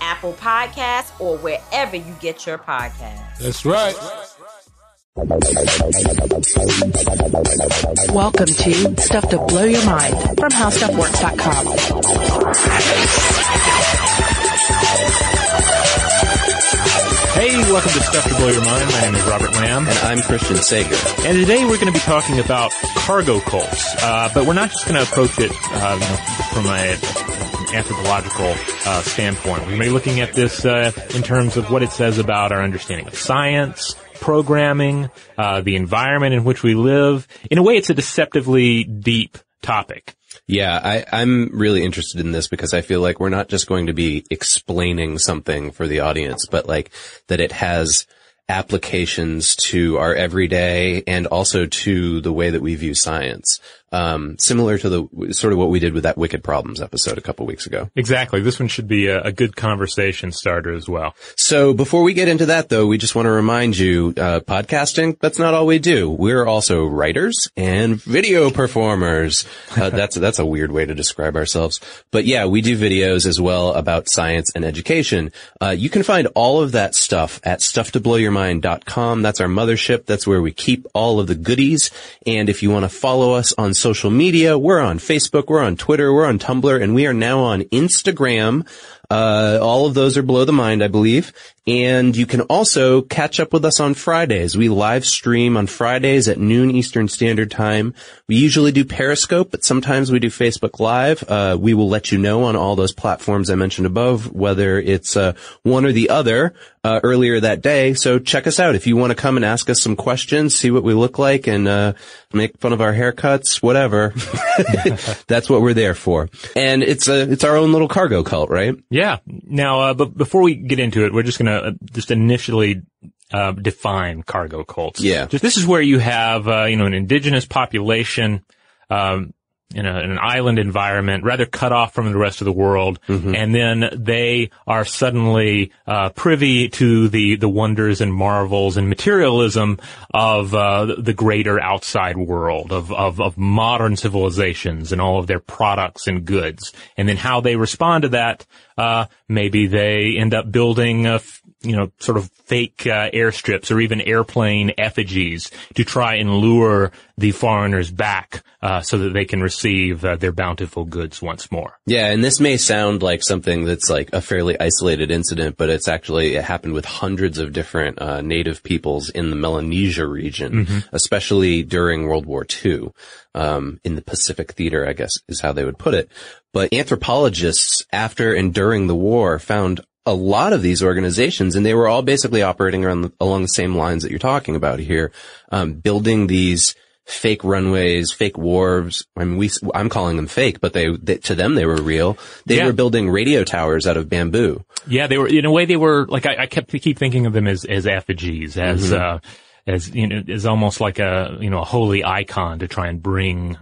Apple Podcasts, or wherever you get your podcasts. That's right. Welcome to Stuff to Blow Your Mind from HowStuffWorks.com. Hey, welcome to Stuff to Blow Your Mind. My name is Robert Lamb. And I'm Christian Sager. And today we're going to be talking about cargo cults. Uh, but we're not just going to approach it uh, you know, from a anthropological uh, standpoint. We may be looking at this uh, in terms of what it says about our understanding of science, programming, uh, the environment in which we live. In a way, it's a deceptively deep topic. Yeah, I, I'm really interested in this because I feel like we're not just going to be explaining something for the audience, but like that it has applications to our everyday and also to the way that we view science. Um, similar to the sort of what we did with that Wicked Problems episode a couple weeks ago. Exactly. This one should be a, a, good conversation starter as well. So before we get into that though, we just want to remind you, uh, podcasting, that's not all we do. We're also writers and video performers. Uh, that's, that's a weird way to describe ourselves. But yeah, we do videos as well about science and education. Uh, you can find all of that stuff at stufftoblowyourmind.com. That's our mothership. That's where we keep all of the goodies. And if you want to follow us on social media. We're on Facebook, we're on Twitter, we're on Tumblr, and we are now on Instagram. Uh, all of those are below the mind, I believe. And you can also catch up with us on Fridays. We live stream on Fridays at noon Eastern Standard Time. We usually do Periscope, but sometimes we do Facebook Live. Uh, we will let you know on all those platforms I mentioned above, whether it's uh, one or the other uh, earlier that day. So check us out if you want to come and ask us some questions, see what we look like, and uh, make fun of our haircuts, whatever. That's what we're there for. And it's a it's our own little cargo cult, right? Yeah. Now, uh, but before we get into it, we're just gonna uh, just initially uh, define cargo cults. Yeah. Just, this is where you have, uh, you know, an indigenous population, um, in, a, in, an island environment, rather cut off from the rest of the world, mm-hmm. and then they are suddenly uh, privy to the the wonders and marvels and materialism of uh, the greater outside world of, of of modern civilizations and all of their products and goods, and then how they respond to that. Uh, maybe they end up building a you know, sort of fake uh, airstrips or even airplane effigies to try and lure the foreigners back uh, so that they can receive uh, their bountiful goods once more. Yeah, and this may sound like something that's like a fairly isolated incident, but it's actually it happened with hundreds of different uh, native peoples in the Melanesia region, mm-hmm. especially during World War II. Um, in the Pacific theater, I guess is how they would put it. But anthropologists after and during the war found a lot of these organizations and they were all basically operating around the, along the same lines that you're talking about here, um, building these fake runways, fake wharves. I mean, we, I'm calling them fake, but they, they to them, they were real. They Yeah. were building radio towers out of bamboo. Yeah, they were in a way they were like I, I kept keep thinking of them as as effigies, as Mhm. uh, as you know, as almost like a you know a holy icon to try and bring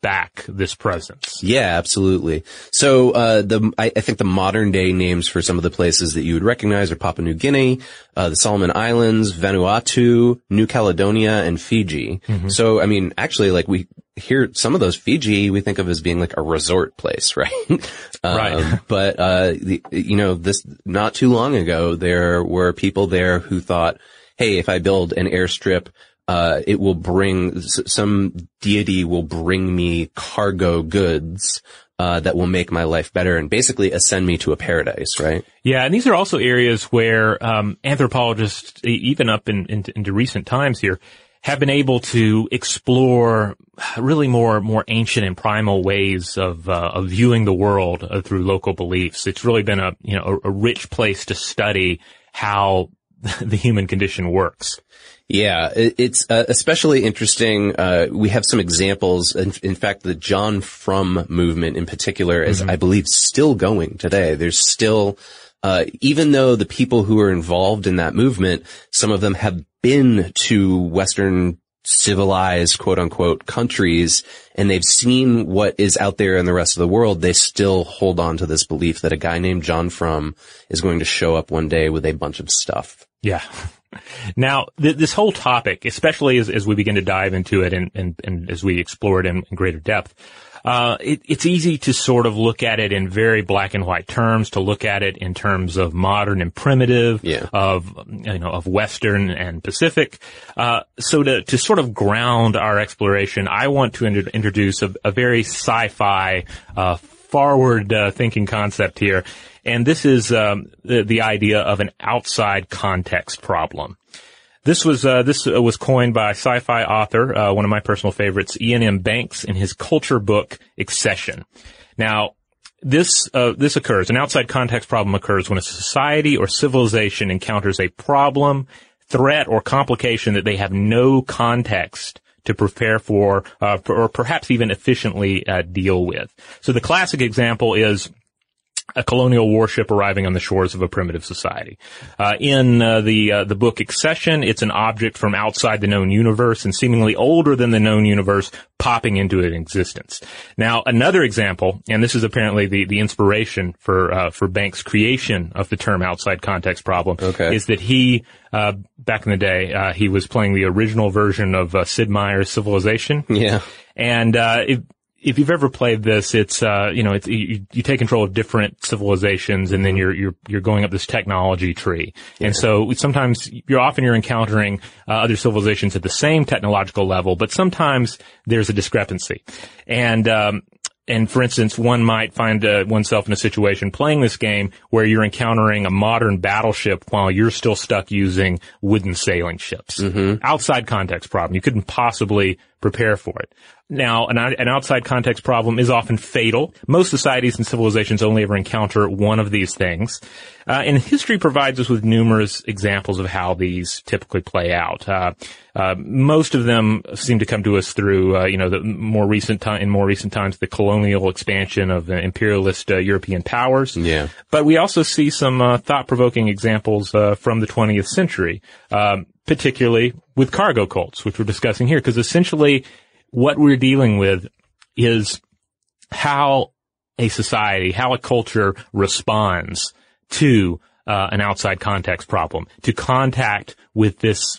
back this presence. Yeah, absolutely. So, uh, the, I, I think the modern day names for some of the places that you would recognize are Papua New Guinea, uh, the Solomon Islands, Vanuatu, New Caledonia, and Fiji. Mhm. So, I mean, actually, like we hear some of those Fiji, we think of as being like a resort place, right? Right. Um, but, uh, the, you know, this, not too long ago, there were people there who thought, hey, if I build an airstrip, uh, it will bring, some deity will bring me cargo goods, uh, that will make my life better and basically ascend me to a paradise, right? Yeah, and these are also areas where um, anthropologists, even up in, in, into recent times here, have been able to explore really more more ancient and primal ways of uh, of viewing the world uh, through local beliefs. It's really been a you know a, a rich place to study how the human condition works. Yeah, it's uh, especially interesting. Uh, we have some examples. In, in fact, the John Frum movement in particular is, I believe, still going today. There's still, uh, even though the people who are involved in that movement, some of them have been to Western civilized quote unquote countries and they've seen what is out there in the rest of the world, they still hold on to this belief that a guy named John Frum is going to show up one day with a bunch of stuff. Yeah. Now, th- this whole topic, especially as, as we begin to dive into it and, and, and as we explore it in, in greater depth, uh, it, it's easy to sort of look at it in very black and white terms, to look at it in terms of modern and primitive, Yeah. of, you know, of Western and Pacific. Uh, so to, to sort of ground our exploration, I want to introduce a, a very sci-fi, uh, forward uh, thinking concept here. And this is um, the, the idea of an outside context problem. This was uh, this uh, was coined by sci-fi author, uh, one of my personal favorites, Iain M. Banks, in his culture book Excession. Now, this uh, this occurs. An outside context problem occurs when a society or civilization encounters a problem, threat, or complication that they have no context to prepare for, uh, or perhaps even efficiently uh, deal with. So the classic example is a colonial warship arriving on the shores of a primitive society. Uh, in uh, the uh, the book Excession, it's an object from outside the known universe and seemingly older than the known universe popping into existence. Now, another example, and this is apparently the the inspiration for uh, for Banks' creation of the term outside context problem, Okay. is that he uh, back in the day uh, he was playing the original version of uh, Sid Meier's Civilization. Yeah. And uh, if you've ever played this, it's uh, you know, it's you, you take control of different civilizations, and then you're you're you're going up this technology tree. And so sometimes you're often you're encountering uh, other civilizations at the same technological level, but sometimes there's a discrepancy. And um, and for instance, one might find uh, oneself in a situation playing this game where you're encountering a modern battleship while you're still stuck using wooden sailing ships. Outside context problem. You couldn't possibly prepare for it. Now, an, an outside context problem is often fatal. Most societies and civilizations only ever encounter one of these things. Uh, and history provides us with numerous examples of how these typically play out. Uh, uh, most of them seem to come to us through, uh, you know, the more recent time, in more recent times, the colonial expansion of imperialist uh, European powers. Yeah. But we also see some uh, thought-provoking examples uh, from the 20th century, um, particularly with cargo cults, which we're discussing here, because essentially what we're dealing with is how a society, how a culture responds to uh, an outside context problem, to contact with this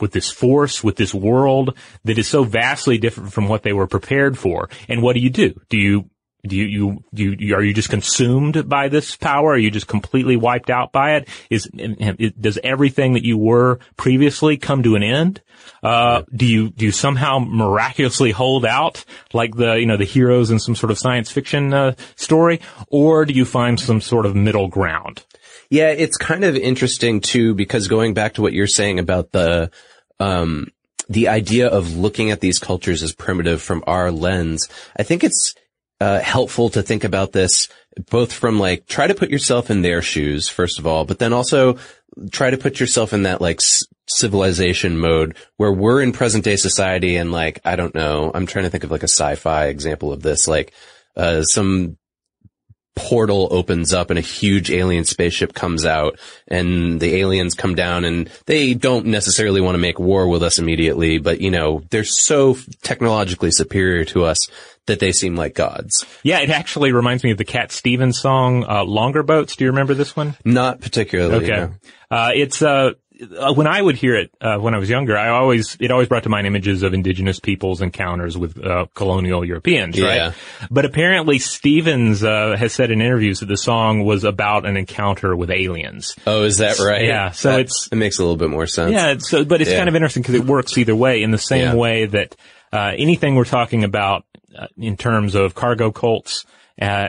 with this force, with this world that is so vastly different from what they were prepared for. And what do you do? Do you do you, you, do you, are you just consumed by this power? Are you just completely wiped out by it? Is, does everything that you were previously come to an end? Uh, do you, do you somehow miraculously hold out like the, you know, the heroes in some sort of science fiction, uh, story? Or do you find some sort of middle ground? Yeah, it's kind of interesting too, because going back to what you're saying about the, um, the idea of looking at these cultures as primitive from our lens, I think it's, uh, helpful to think about this both from like try to put yourself in their shoes first of all, but then also try to put yourself in that like civilization mode where we're in present day society and like I don't know, I'm trying to think of like a sci-fi example of this, like uh, some portal opens up and a huge alien spaceship comes out and the aliens come down and they don't necessarily want to make war with us immediately, but you know, they're so technologically superior to us that they seem like gods. Yeah, it actually reminds me of the Cat Stevens song, uh, Longer Boats. Do you remember this one? Not particularly. Okay. no. Uh, it's, uh, uh, when I would hear it, uh, when I was younger, I always, it always brought to mind images of indigenous peoples' encounters with, uh, colonial Europeans, right? Yeah. But apparently Stevens, uh, has said in interviews that the song was about an encounter with aliens. Oh, is that right? Yeah, so That- it's- it makes a little bit more sense. Yeah, so, but it's Yeah. kind of interesting because it works either way in the same Yeah. way that, uh, anything we're talking about, in terms of cargo cults, uh,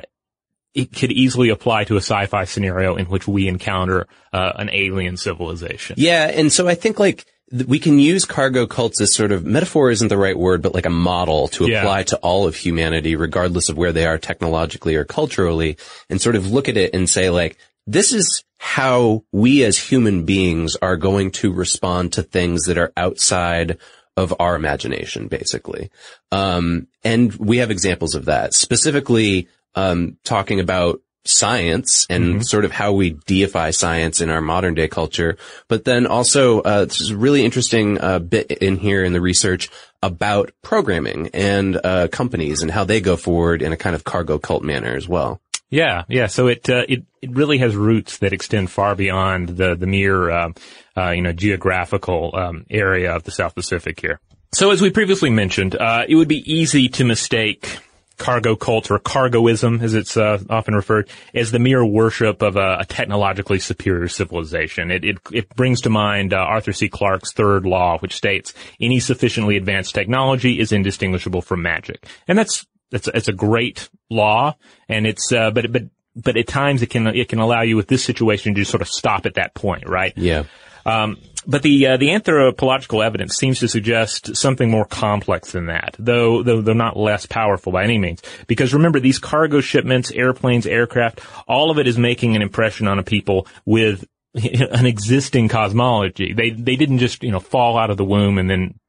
it could easily apply to a sci-fi scenario in which we encounter, uh, an alien civilization. Yeah, and so I think like we can use cargo cults as sort of metaphor isn't the right word, but like a model to Yeah. apply to all of humanity, regardless of where they are technologically or culturally, and sort of look at it and say like, this is how we as human beings are going to respond to things that are outside of our imagination, basically. Um, and we have examples of that, specifically, um, talking about science and sort of how we deify science in our modern day culture. But then also, uh, this is a really interesting, uh, bit in here in the research about programming and, uh, companies and how they go forward in a kind of cargo cult manner as well. Yeah, yeah. So it uh, it it really has roots that extend far beyond the the mere uh, uh, you know geographical um, area of the South Pacific here. So as we previously mentioned, uh, it would be easy to mistake cargo cult or cargoism, as it's uh, often referred, as the mere worship of a, a technologically superior civilization. It, it, it brings to mind uh, Arthur C. Clarke's third law, which states any sufficiently advanced technology is indistinguishable from magic, and that's it's it's a great law, and it's uh, but but but at times it can it can allow you with this situation to just sort of stop at that point, right? Yeah. Um, but the uh, the anthropological evidence seems to suggest something more complex than that, though though though not less powerful by any means. Because remember, these cargo shipments, airplanes, aircraft, all of it is making an impression on a people with an existing cosmology. They they didn't just you know fall out of the womb and then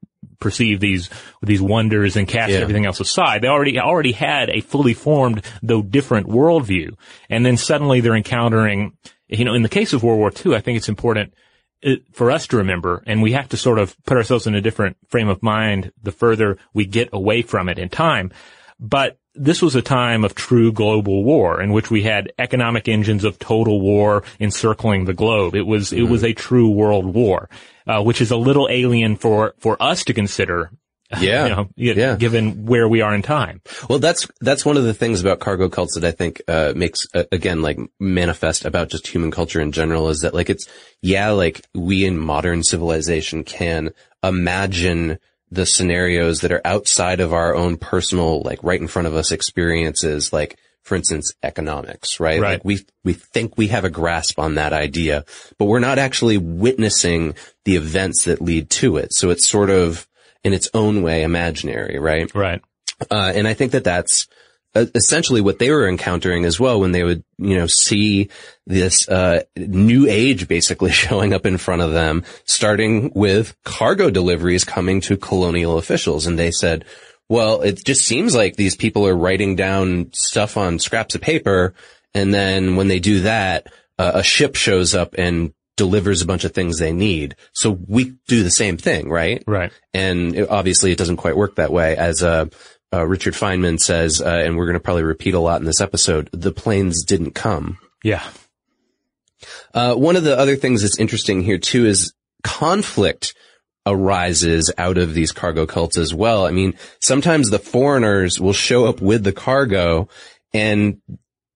perceive these these wonders and cast Yeah. everything else aside. They already already had a fully formed, though different, worldview, and then suddenly they're encountering. You know, in the case of World War II, I think it's important for us to remember, and we have to sort of put ourselves in a different frame of mind the further we get away from it in time. But this was a time of true global war in which we had economic engines of total war encircling the globe. It was, it was a true world war, uh, which is a little alien for, for us to consider. Yeah. You know, Yeah. given where we are in time. Well, that's that's one of the things about cargo cults that I think uh, makes uh, again like manifest about just human culture in general is that like it's yeah like we in modern civilization can imagine the scenarios that are outside of our own personal like right in front of us experiences like for instance economics right Right. like we we think we have a grasp on that idea but we're not actually witnessing the events that lead to it so it's sort of in its own way imaginary right Right. uh, and I think that that's uh, essentially what they were encountering as well when they would, you know, see this, uh, new age basically showing up in front of them, starting with cargo deliveries coming to colonial officials. And they said, well, it just seems like these people are writing down stuff on scraps of paper. And then when they do that, uh, a ship shows up and delivers a bunch of things they need. So we do the same thing, right? Right. And it- obviously it doesn't quite work that way. As uh, uh, Richard Feynman says, uh, and we're going to probably repeat a lot in this episode, the planes didn't come. Yeah. Uh, one of the other things that's interesting here too is conflict arises out of these cargo cults as well. I mean, sometimes the foreigners will show up with the cargo and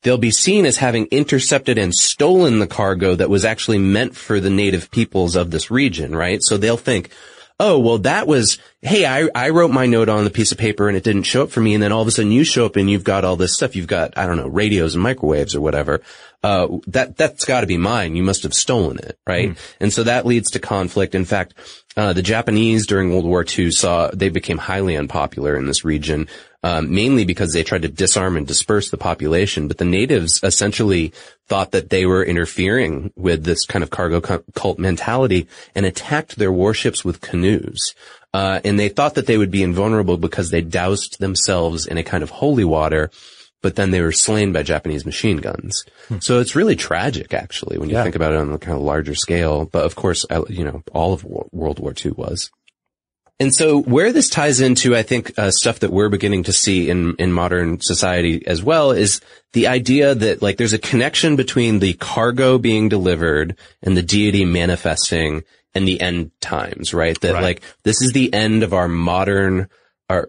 they'll be seen as having intercepted and stolen the cargo that was actually meant for the native peoples of this region, right? So they'll think, oh, well, that was, hey, I, I wrote my note on the piece of paper and it didn't show up for me. And then all of a sudden you show up and you've got all this stuff. You've got, I don't know, radios and microwaves or whatever. Uh, that, that's gotta be mine. You must have stolen it, right? And so that leads to conflict. In fact, uh, the Japanese during World War II saw, they became highly unpopular in this region, Um, mainly because they tried to disarm and disperse the population, but the natives essentially thought that they were interfering with this kind of cargo cult mentality and attacked their warships with canoes. Uh, and they thought that they would be invulnerable because they doused themselves in a kind of holy water, but then they were slain by Japanese machine guns. Hmm. So it's really tragic, actually, when you yeah. think about it on a kind of larger scale. But of course, you know, all of World War II was. And so where this ties into, I think, uh, stuff that we're beginning to see in, in modern society as well is the idea that like there's a connection between the cargo being delivered and the deity manifesting and the end times, right? That right. like this is the end of our modern our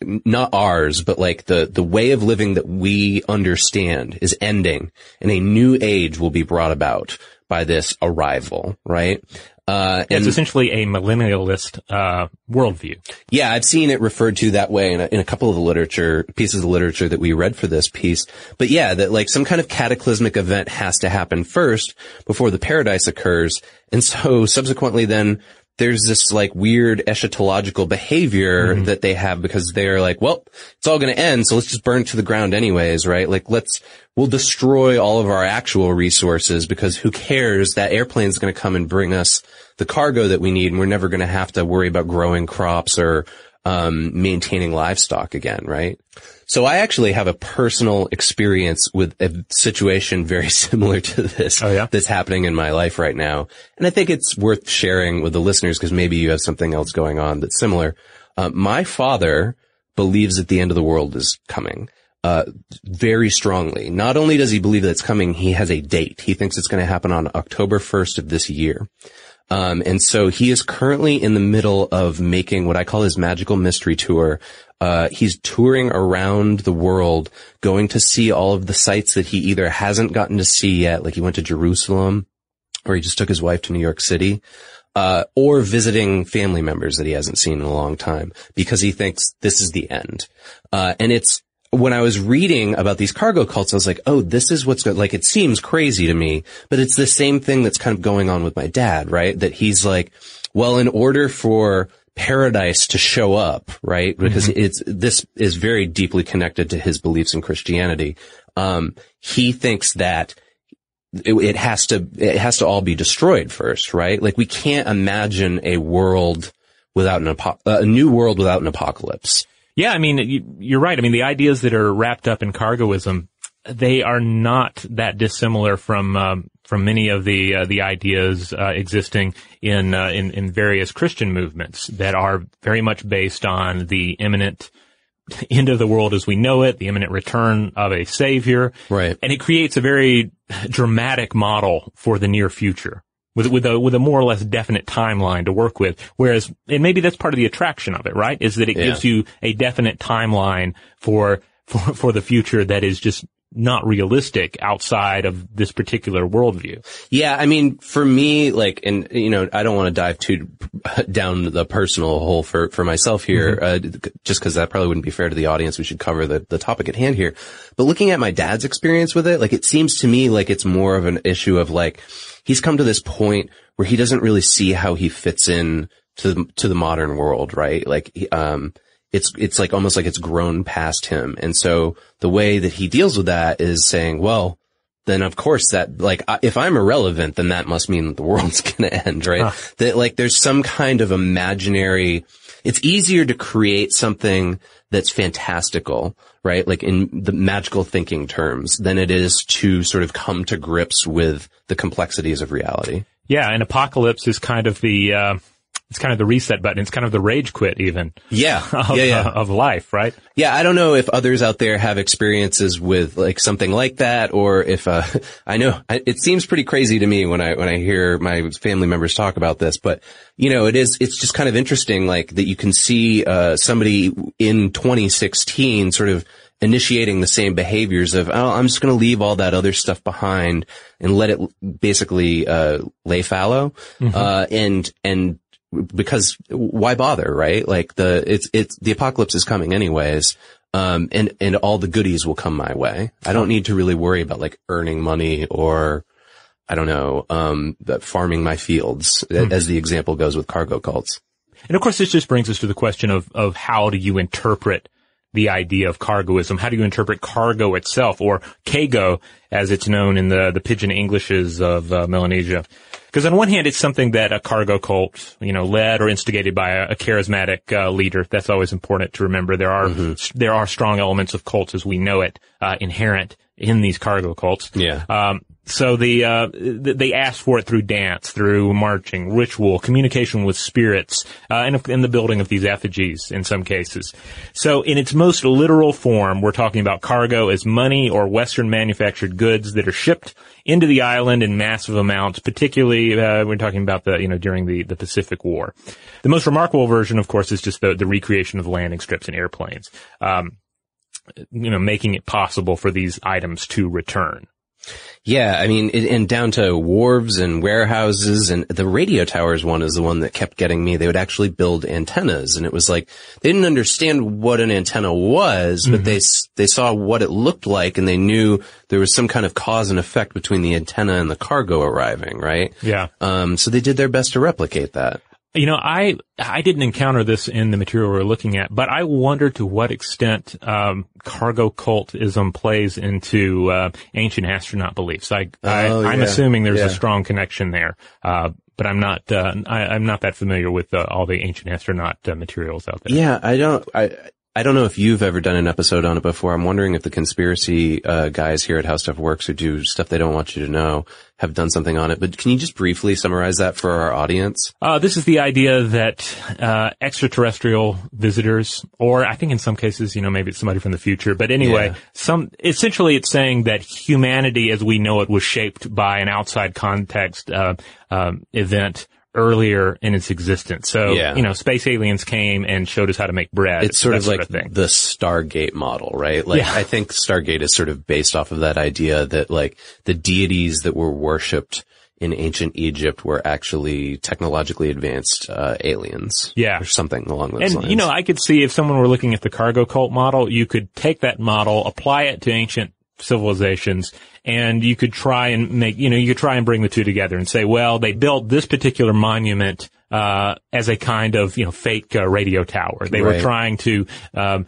not ours, but like the the way of living that we understand is ending and a new age will be brought about by this arrival, right? Uh, and, it's essentially a millennialist uh, worldview. Yeah, I've seen it referred to that way in a, in a couple of the literature pieces of literature that we read for this piece. But yeah, that like some kind of cataclysmic event has to happen first before the paradise occurs, and so subsequently then there's this like weird eschatological behavior mm-hmm. that they have because they're like, well, it's all going to end. So let's just burn it to the ground anyways, right? Like let's, we'll destroy all of our actual resources because who cares? That airplane's going to come and bring us the cargo that we need. And we're never going to have to worry about growing crops or, um, maintaining livestock again, right? So I actually have a personal experience with a situation very similar to this oh, yeah? that's happening in my life right now. And I think it's worth sharing with the listeners because maybe you have something else going on that's similar. Uh, my father believes that the end of the world is coming. Uh, very strongly. Not only does he believe that it's coming, he has a date. He thinks it's going to happen on October 1st of this year. Um, and so he is currently in the middle of making what I call his magical mystery tour. Uh, he's touring around the world, going to see all of the sites that he either hasn't gotten to see yet, like he went to Jerusalem, or he just took his wife to New York City, uh, or visiting family members that he hasn't seen in a long time because he thinks this is the end. Uh, and it's, when I was reading about these cargo cults, I was like, oh, this is what's good. Like, it seems crazy to me, but it's the same thing that's kind of going on with my dad, right? That he's like, well, in order for paradise to show up, right? Because mm-hmm. it's, this is very deeply connected to his beliefs in Christianity. Um, he thinks that it, it, has to, it has to all be destroyed first, right? Like we can't imagine a world without an, apo- uh, a new world without an apocalypse. Yeah, I mean, you're right. I mean, the ideas that are wrapped up in cargoism, they are not that dissimilar from um, from many of the uh, the ideas uh, existing in, uh, in in various Christian movements that are very much based on the imminent end of the world as we know it, the imminent return of a savior, right? And it creates a very dramatic model for the near future with with a with a more or less definite timeline to work with. Whereas, and maybe that's part of the attraction of it, right? Is that it yeah. gives you a definite timeline for for for the future that is just not realistic outside of this particular worldview. Yeah, I mean, for me, like, and you know, I don't want to dive too down the personal hole for for myself here, mm-hmm. uh, just because that probably wouldn't be fair to the audience. We should cover the the topic at hand here. But looking at my dad's experience with it, like, it seems to me like it's more of an issue of like he's come to this point where he doesn't really see how he fits in to the, to the modern world, right? Like, um, it's, it's like almost like it's grown past him. And so the way that he deals with that is saying, well, then of course that, like, if I'm irrelevant, then that must mean that the world's gonna end, right? Huh. That like there's some kind of imaginary, it's easier to create something that's fantastical, right? Like in the magical thinking terms than it is to sort of come to grips with the complexities of reality. Yeah. And apocalypse is kind of the, uh, it's kind of the reset button. It's kind of the rage quit even. Yeah. Of, yeah, yeah. Uh, of life, right? Yeah. I don't know if others out there have experiences with like something like that or if, uh, I know it seems pretty crazy to me when I, when I hear my family members talk about this, but you know, it is, it's just kind of interesting like that you can see, uh, somebody in 2016 sort of initiating the same behaviors of, oh, I'm just going to leave all that other stuff behind and let it basically, uh, lay fallow. Mm-hmm. Uh, and, and because why bother, right? Like the, it's, it's, the apocalypse is coming anyways. Um, and, and all the goodies will come my way. I don't need to really worry about like earning money or, I don't know, um, farming my fields, mm-hmm. as the example goes with cargo cults. And of course, this just brings us to the question of, of how do you interpret the idea of cargoism? How do you interpret cargo itself or cargo as it's known in the, the pidgin Englishes of uh, Melanesia? Because on one hand, it's something that a cargo cult, you know, led or instigated by a, a charismatic uh, leader. That's always important to remember. There are there are strong elements of cults as we know it uh, inherent in these cargo cults. Yeah. Um, so the uh, th- they asked for it through dance, through marching, ritual, communication with spirits, uh, and in the building of these effigies in some cases. So in its most literal form, we're talking about cargo as money or Western manufactured goods that are shipped into the island in massive amounts. Particularly, uh, we're talking about the you know during the the Pacific War. The most remarkable version, of course, is just the the recreation of landing strips and airplanes. Um, you know, making it possible for these items to return. Yeah, I mean, it, and down to wharves and warehouses and the radio towers one is the one that kept getting me. They would actually build antennas and it was like, they didn't understand what an antenna was, but they, they saw what it looked like and they knew there was some kind of cause and effect between the antenna and the cargo arriving, right? Yeah. Um, so they did their best to replicate that. You know, I I didn't encounter this in the material we're looking at, but I wonder to what extent um, cargo cultism plays into uh, ancient astronaut beliefs. I, Oh, I I'm yeah. assuming there's Yeah. a strong connection there, uh, but I'm not uh, I, I'm not that familiar with uh, all the ancient astronaut uh, materials out there. Yeah, I don't, I, I don't know if you've ever done an episode on it before. I'm wondering if the conspiracy, uh, guys here at How Stuff Works who do stuff they don't want you to know have done something on it. But can you just briefly summarize that for our audience? Uh, this is the idea that uh, extraterrestrial visitors, or I think in some cases, you know, maybe it's somebody from the future, but anyway, Yeah. some essentially it's saying that humanity as we know it was shaped by an outside context uh, um, event earlier in its existence. So, Yeah. you know, space aliens came and showed us how to make bread. It's sort of like thing. the Stargate model, right? Like, Yeah. I think Stargate is sort of based off of that idea that like the deities that were worshipped in ancient Egypt were actually technologically advanced, uh, aliens. Yeah. Or something along those And lines. And, you know, I could see if someone were looking at the cargo cult model, you could take that model, apply it to ancient civilizations, and you could try and make, you know, you could try and bring the two together and say, well, they built this particular monument uh, as a kind of, you know, fake uh, radio tower. They were trying to, um,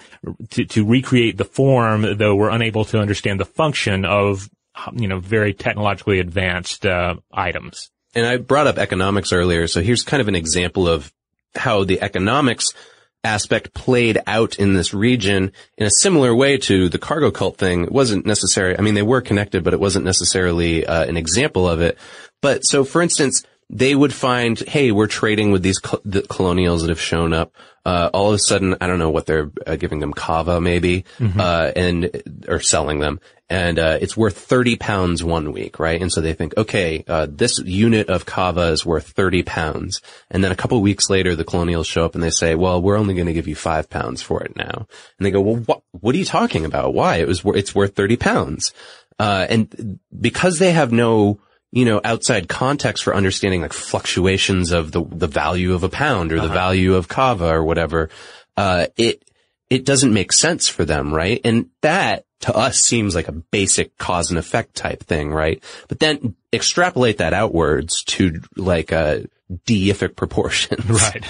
to to recreate the form, though were unable to understand the function of, you know, very technologically advanced uh, items. And I brought up economics earlier, so here's kind of an example of how the economics aspect played out in this region in a similar way to the cargo cult thing. It wasn't necessary. I mean, they were connected, but it wasn't necessarily uh, an example of it. But so, for instance, they would find, hey, we're trading with these the colonials that have shown up. Uh, all of a sudden, I don't know what they're uh, giving them, kava maybe, uh, and, or selling them. And, uh, it's worth 30 pounds one week, right? And so they think, okay, uh, this unit of kava is worth 30 pounds. And then a couple weeks later, the colonials show up and they say, well, we're only going to give you five pounds for it now. And they go, well, what, what are you talking about? Why? It was, it's worth 30 pounds. Uh, and because they have no, you know, outside context for understanding like fluctuations of the, the value of a pound or the value of kava or whatever, uh, it, it doesn't make sense for them, right? And that to us seems like a basic cause and effect type thing, right? But then extrapolate that outwards to like uh deific proportions. Right.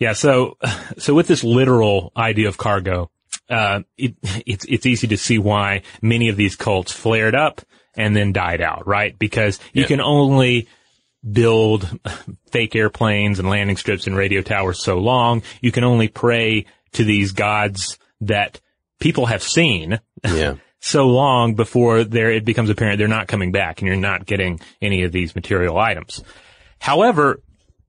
Yeah. So, so with this literal idea of cargo, uh, it, it's, it's easy to see why many of these cults flared up and then died out, right? Because you Yeah. can only build fake airplanes and landing strips and radio towers so long. You can only pray to these gods that people have seen Yeah. so long before there it becomes apparent they're not coming back and you're not getting any of these material items. However,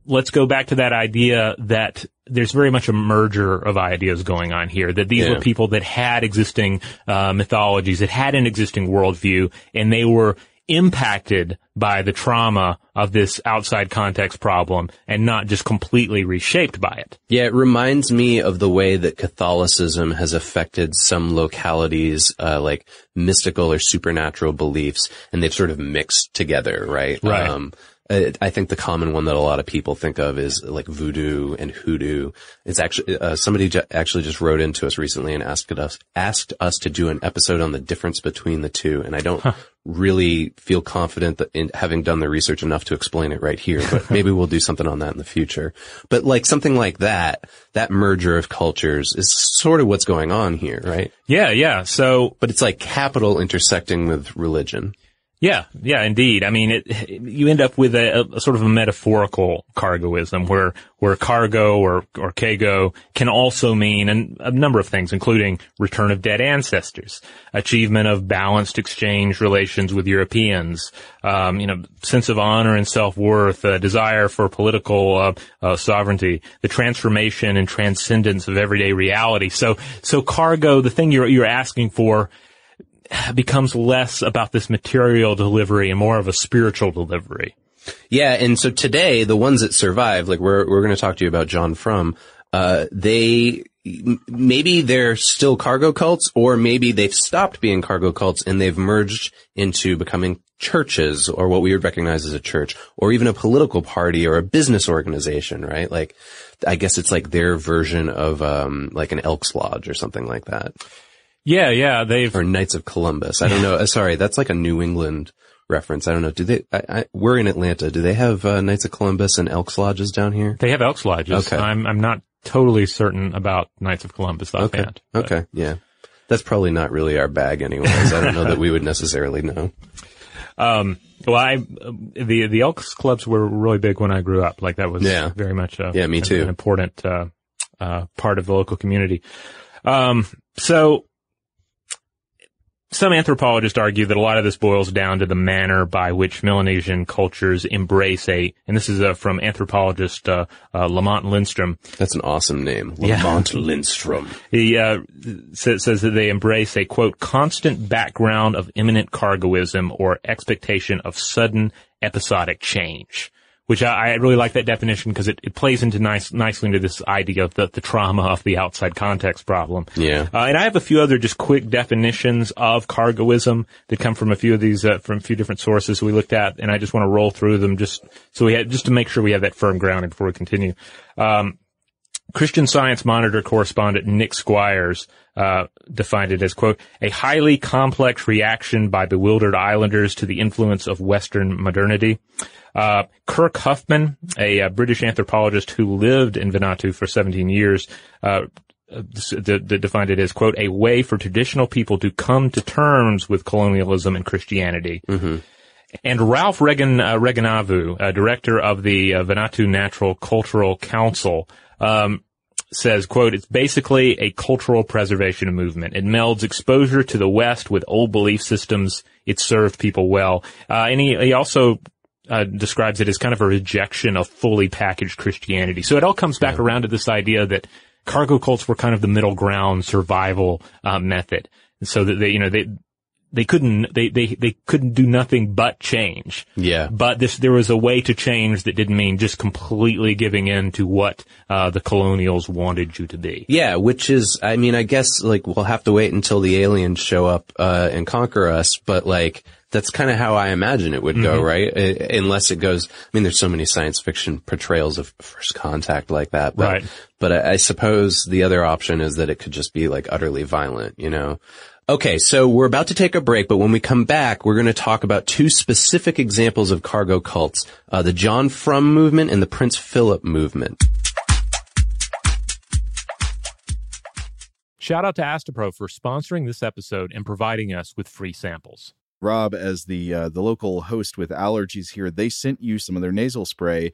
let's go back to that idea that there's very much a merger of ideas going on here, that these Yeah. were people that had existing uh, mythologies, that had an existing worldview, and they were impacted by the trauma of this outside context problem and not just completely reshaped by it. Yeah, it reminds me of the way that Catholicism has affected some localities, uh, like mystical or supernatural beliefs, and they've sort of mixed together, right? Right. Um, I think the common one that a lot of people think of is like voodoo and hoodoo. It's actually, uh, somebody ju- actually just wrote into us recently and asked us, asked us to do an episode on the difference between the two. And I don't really feel confident that in having done the research enough to explain it right here, but maybe we'll do something on that in the future. But like something like that, that merger of cultures is sort of what's going on here, right? Yeah, yeah. So, but it's like capital intersecting with religion. Yeah, yeah, indeed. I mean, it, you end up with a, a, sort of a metaphorical cargoism where, where cargo or, or cargo can also mean an, a number of things, including return of dead ancestors, achievement of balanced exchange relations with Europeans, um, you know, sense of honor and self-worth, desire for political, uh, uh, sovereignty, the transformation and transcendence of everyday reality. So, so cargo, the thing you're, you're asking for, becomes less about this material delivery and more of a spiritual delivery. Yeah, and so today the ones that survive, like we're we're going to talk to you about John Frum, uh, they maybe they're still cargo cults, or maybe they've stopped being cargo cults and they've merged into becoming churches, or what we would recognize as a church, or even a political party or a business organization, right? Like, I guess it's like their version of um, like an Elks Lodge or something like that. Yeah, yeah, they've or Knights of Columbus. I don't know. Uh, sorry, that's like a New England reference. I don't know. Do they? I, I, we're in Atlanta. Do they have uh, Knights of Columbus and Elks Lodges down here? They have Elks Lodges. Okay. I'm I'm not totally certain about Knights of Columbus offhand. Okay. Okay. Yeah. That's probably not really our bag, anyways. I don't know that we would necessarily know. Um, well, I the the Elks clubs were really big when I grew up. Like that was yeah. very much a, yeah, me too. an important uh, uh, part of the local community. Um, so some anthropologists argue that a lot of this boils down to the manner by which Melanesian cultures embrace a, and this is uh, from anthropologist uh, uh, Lamont Lindstrom. That's an awesome name, Yeah. Lamont Lindstrom. He uh, says, says that they embrace a quote constant background of imminent cargoism or expectation of sudden episodic change. Which I, I really like that definition because it, it plays into nice, nicely into this idea of the, the trauma of the outside context problem. Yeah. Uh, and I have a few other just quick definitions of cargoism that come from a few of these, uh, from a few different sources we looked at, and I just want to roll through them just so we have, just to make sure we have that firm grounding before we continue. Um, Christian Science Monitor correspondent Nick Squires uh, defined it as quote a highly complex reaction by bewildered islanders to the influence of Western modernity. Uh, Kirk Huffman, a, uh British anthropologist who lived in Vanuatu for 17 years, uh, defined it as quote a way for traditional people to come to terms with colonialism and Christianity. And Ralph Regan, uh, Regenvanu, uh, director of the uh, Vanuatu Natural Cultural Council, um, says, quote, it's basically a cultural preservation movement. It melds exposure to the West with old belief systems. It served people well. Uh, and he, he also uh, describes it as kind of a rejection of fully packaged Christianity. So it all comes back around to this idea that cargo cults were kind of the middle ground survival uh, method. And so that they, you know, they, they couldn't, they, they, they couldn't do nothing but change. Yeah. But this, there was a way to change that didn't mean just completely giving in to what, uh, the colonials wanted you to be. Yeah, which is, I mean, I guess like we'll have to wait until the aliens show up, uh, and conquer us, but like, that's kind of how I imagine it would go, Mhm. right? Uh, unless it goes, I mean, there's so many science fiction portrayals of first contact like that, but, Right. but I, I suppose the other option is that it could just be like utterly violent, you know? Okay, so we're about to take a break, but when we come back, we're going to talk about two specific examples of cargo cults, uh, the John Frum movement and the Prince Philip movement. Shout out to Astepro for sponsoring this episode and providing us with free samples. Rob, as the uh, the local host with allergies here, they sent you some of their nasal spray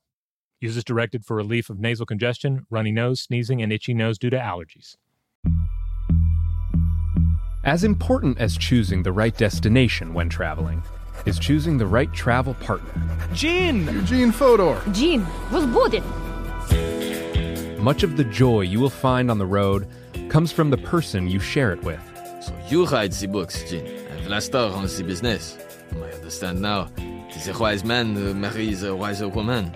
Uses directed for relief of nasal congestion, runny nose, sneezing, and itchy nose due to allergies. As important as choosing the right destination when traveling is choosing the right travel partner. Gene! Eugene Fodor! Gene, was booted! Much of the joy you will find on the road comes from the person you share it with. So you write the books, Gene, and Vlastar on the business. I understand now. It is a wise man uh, who marries a wiser woman.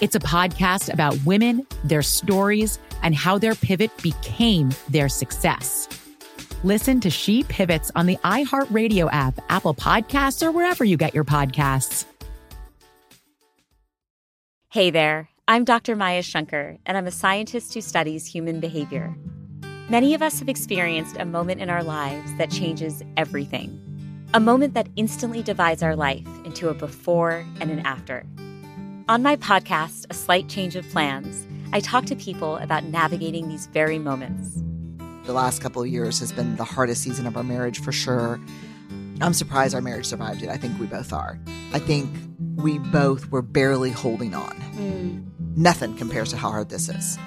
It's a podcast about women, their stories, and how their pivot became their success. Listen to She Pivots on the iHeartRadio app, Apple Podcasts, or wherever you get your podcasts. Hey there, I'm Dr. Maya Shankar, and I'm a scientist who studies human behavior. Many of us have experienced a moment in our lives that changes everything. A moment that instantly divides our life into a before and an after. On my podcast, A Slight Change of Plans, I talk to people about navigating these very moments. The last couple of years has been the hardest season of our marriage for sure. I'm surprised our marriage survived it. I think we both are. I think we both were barely holding on. Mm. Nothing compares to how hard this is.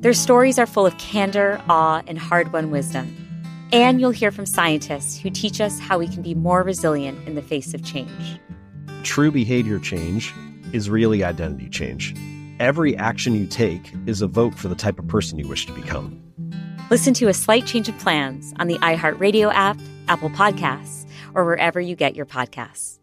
Their stories are full of candor, awe, and hard won wisdom. And you'll hear from scientists who teach us how we can be more resilient in the face of change. True behavior change is really identity change. Every action you take is a vote for the type of person you wish to become. Listen to A Slight Change of Plans on the iHeartRadio app, Apple Podcasts, or wherever you get your podcasts.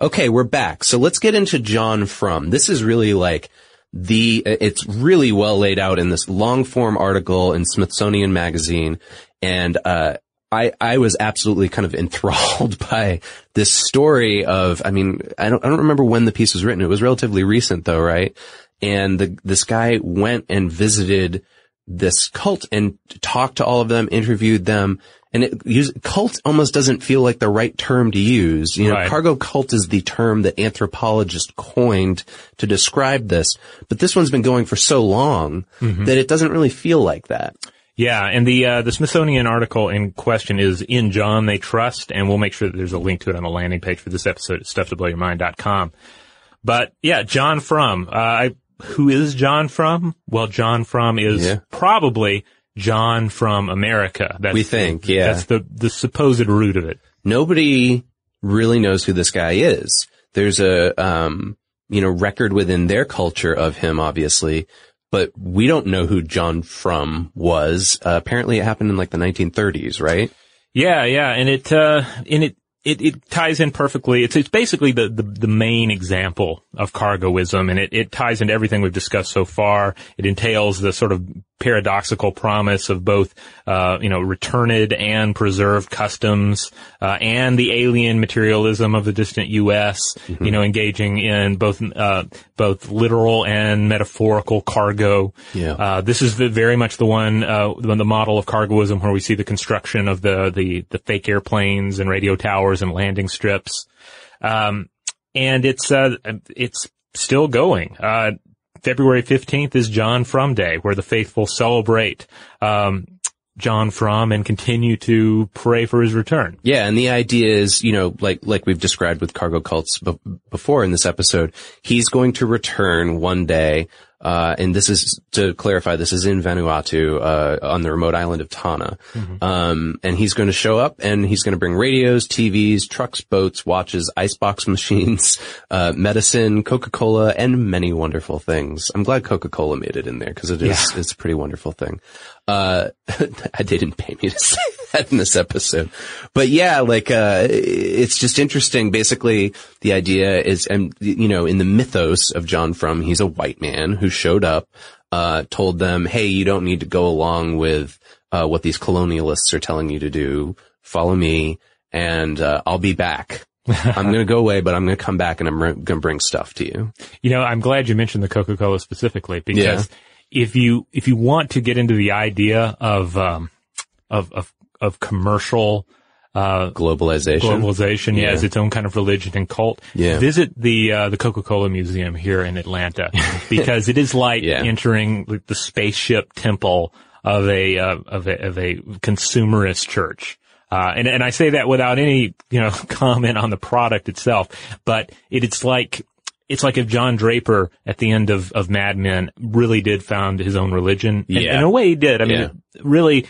Okay, we're back. So let's get into John Frum. This is really like the, it's really well laid out in this long form article in Smithsonian Magazine. And, uh, I, I was absolutely kind of enthralled by this story of, I mean, I don't, I don't remember when the piece was written. It was relatively recent though, right? And the, this guy went and visited this cult and talked to all of them, interviewed them. And it use, cult almost doesn't feel like the right term to use. You know, Right. cargo cult is the term that anthropologists coined to describe this. But this one's been going for so long Mhm. that it doesn't really feel like that. Yeah, and the uh, the Smithsonian article in question is in John They Trust, and we'll make sure that there's a link to it on the landing page for this episode at stufftoblowyourmind.com. But yeah, John Frum. Uh, I, who is John Frum? Well, John Frum is Yeah. probably John from America. That's We think, yeah. That's the the supposed root of it. Nobody really knows who this guy is. There's a, um, you know, record within their culture of him, obviously, but we don't know who John Frum was. Uh, apparently it happened in like the 1930s, right? Yeah, yeah, and it uh, and it, it it ties in perfectly. It's it's basically the, the the main example of cargoism, and it it ties into everything we've discussed so far. It entails the sort of paradoxical promise of both, uh, you know, returned and preserved customs, uh, and the alien materialism of the distant U.S., Mm-hmm. you know, engaging in both, uh, both literal and metaphorical cargo. Yeah. Uh, this is the, very much the one, uh, the, the model of cargoism where we see the construction of the, the, the fake airplanes and radio towers and landing strips. Um, and it's, uh, it's still going. February 15th is John Frum Day, where the faithful celebrate, um, John Frum and continue to pray for his return. Yeah, and the idea is, you know, like like we've described with cargo cults b- before in this episode, he's going to return one day. Uh, and this is to clarify, this is in Vanuatu, uh, on the remote island of Tanna. Um, and he's going to show up and he's going to bring radios, TVs, trucks, boats, watches, icebox machines, uh, medicine, Coca-Cola, and many wonderful things. I'm glad Coca-Cola made it in there because it is, Yeah. it's a pretty wonderful thing. Uh, they didn't pay me to say that in this episode, but yeah, like, uh, it's just interesting. Basically, the idea is, and you know, in the mythos of John Frum, he's a white man who showed up, uh, told them, Hey, you don't need to go along with, uh, what these colonialists are telling you to do. Follow me and, uh, I'll be back. I'm going to go away, but I'm going to come back and I'm going to bring stuff to you. You know, I'm glad you mentioned the Coca-Cola specifically because if you, if you want to get into the idea of, um, of, of, of commercial, uh, globalization, globalization, yeah, Yeah. as its own kind of religion and cult. Yeah. Visit the, uh, the Coca-Cola Museum here in Atlanta because it is like entering like, the spaceship temple of a, uh, of a, of a consumerist church. Uh, and, and I say that without any, you know, comment on the product itself, but it, it's like, it's like if John Draper at the end of, of Mad Men really did found his own religion. And Yeah. in a way he did. I mean, Yeah. really,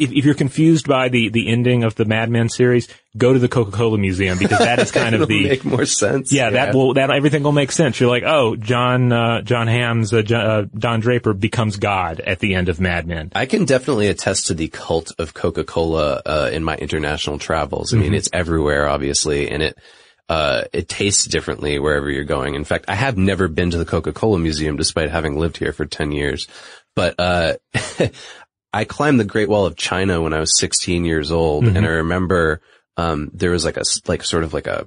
if, if you're confused by the, the ending of the Mad Men series, go to the Coca-Cola Museum because that is kind of the, make more sense. yeah, that will, that everything will make sense. You're like, oh, John, uh, Jon Hamm's, uh, John, uh, Don Draper becomes God at the end of Mad Men. I can definitely attest to the cult of Coca-Cola uh, in my international travels. I mean, Mhm. it's everywhere, obviously, and it uh, it tastes differently wherever you're going. In fact, I have never been to the Coca-Cola Museum, despite having lived here for ten years. But uh, I climbed the Great Wall of China when I was 16 years old, Mhm. and I remember um, there was like a like sort of like a,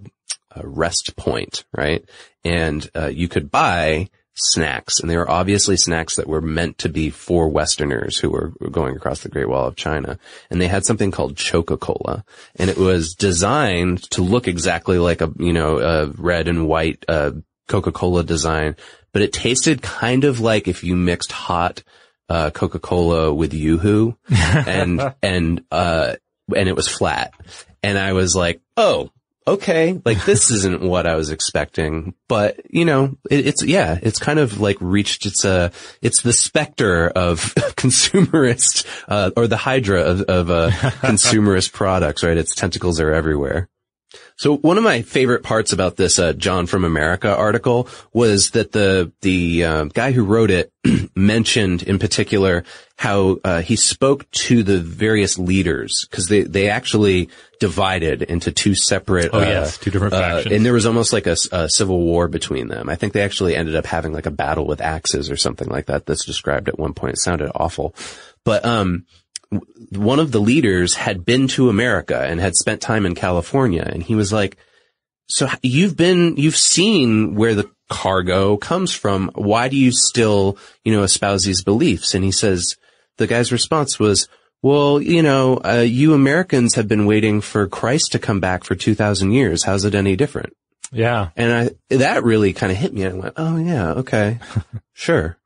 a rest point, right? And uh, you could buy snacks, and they were obviously snacks that were meant to be for Westerners who were were going across the Great Wall of China. And they had something called Choca-Cola, and it was designed to look exactly like a you know a red and white uh, Coca-Cola design, but it tasted kind of like if you mixed hot uh, Coca-Cola with Yoo-Hoo, and and uh, and it was flat, and I was like, oh. Okay, like this isn't what I was expecting, but you know, it, it's yeah, it's kind of like reached its uh, it's the specter of consumerist uh, or the hydra of, of uh, consumerist products, right? Its tentacles are everywhere. So one of my favorite parts about this uh, John from America article was that the the uh, guy who wrote it mentioned in particular how uh, he spoke to the various leaders because they they actually divided into two separate Oh, uh, yes, two different uh, factions. and there was almost like a civil war between them. I think they actually ended up having like a battle with axes or something like that. That's described at one point. It sounded awful, but um, one of the leaders had been to America and had spent time in California, and he was like, "So you've been, you've seen where the cargo comes from. Why do you still, you know, espouse these beliefs?" And he says, the guy's response was. Well, you know, uh, you Americans have been waiting for Christ to come back for 2000 years. How's it any different? Yeah. And I, that really kind of hit me. I went, oh yeah, okay, sure.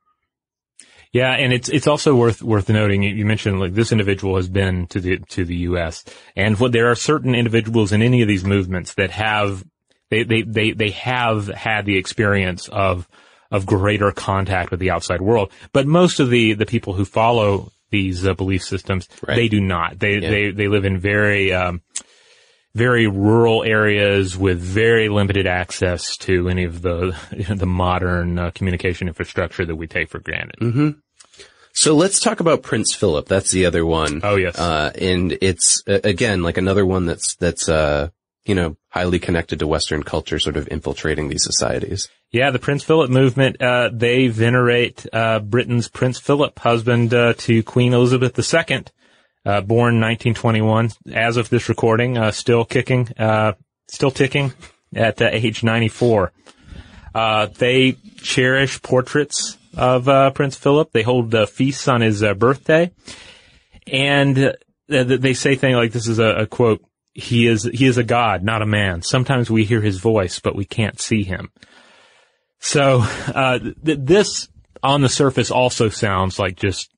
Yeah, and it's it's also worth worth noting. You mentioned like this individual has been to the to the U.S. and what there are certain individuals in any of these movements that have they they they they have had the experience of of greater contact with the outside world. But most of the the people who follow these uh, belief systems, Right. they do not. They Yeah. they they live in very um, very rural areas with very limited access to any of the the modern uh, communication infrastructure that we take for granted. hmm So let's talk about Prince Philip. That's the other one. Oh yes. Uh, and it's again like another one that's that's uh you know highly connected to Western culture, sort of infiltrating these societies. Yeah, the Prince Philip movement, uh, they venerate, uh, Britain's Prince Philip, husband, uh, to Queen Elizabeth II, uh, born 1921. As of this recording, uh, still kicking, uh, still ticking at age 94. Uh, they cherish portraits of, uh, Prince Philip. They hold, feasts on his, uh, birthday. And, they say things like this is a, a quote, he is, he is a god, not a man. Sometimes we hear his voice, but we can't see him. So, th- this on the surface also sounds like just,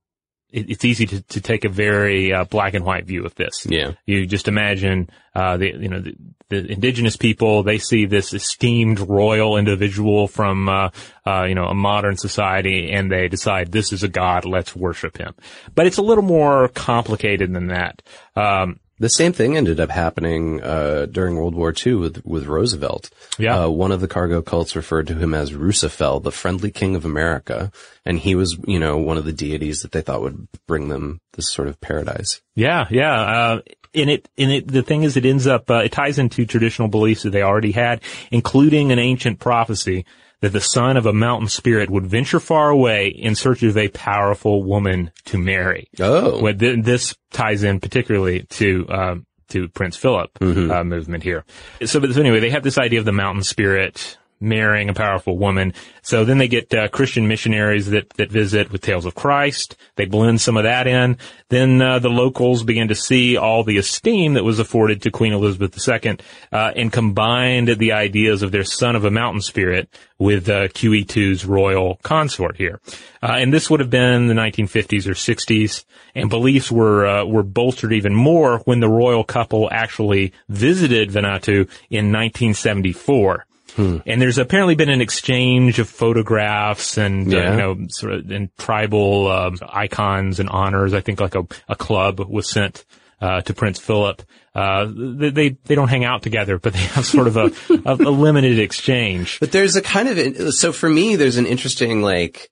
it, it's easy to, to take a very, uh, black and white view of this. Yeah. You just imagine, uh, the, you know, the, the indigenous people, they see this esteemed royal individual from, uh, uh, you know, a modern society and they decide this is a god, let's worship him. But it's a little more complicated than that. Um, the same thing ended up happening uh, during World War II with with Roosevelt. Yeah. Uh, one of the cargo cults referred to him as Roosevelt, the friendly king of America, and he was, you know, one of the deities that they thought would bring them this sort of paradise. Yeah, yeah. Uh, and it, and it, the thing is, it ends up, uh, it ties into traditional beliefs that they already had, including an ancient prophecy that the son of a mountain spirit would venture far away in search of a powerful woman to marry. Oh. Well, th- this ties in particularly to, um, to Prince Philip Mm-hmm. uh, movement here. So, but so anyway, they have this idea of the mountain spirit marrying a powerful woman. So then they get uh, Christian missionaries that that visit with tales of Christ. They blend some of that in. Then uh, the locals begin to see all the esteem that was afforded to Queen Elizabeth II, uh, and combined the ideas of their son of a mountain spirit with uh, QE2's royal consort here. Uh, and this would have been the 1950s or 60s, and beliefs were uh, were bolstered even more when the royal couple actually visited Vanuatu in 1974. And there's apparently been an exchange of photographs and, uh, you know, sort of, and tribal, um, icons and honors. I think like a, a club was sent, uh, to Prince Philip. Uh, they, they, they don't hang out together, but they have sort of a, a, a limited exchange. But there's a kind of so for me, there's an interesting like,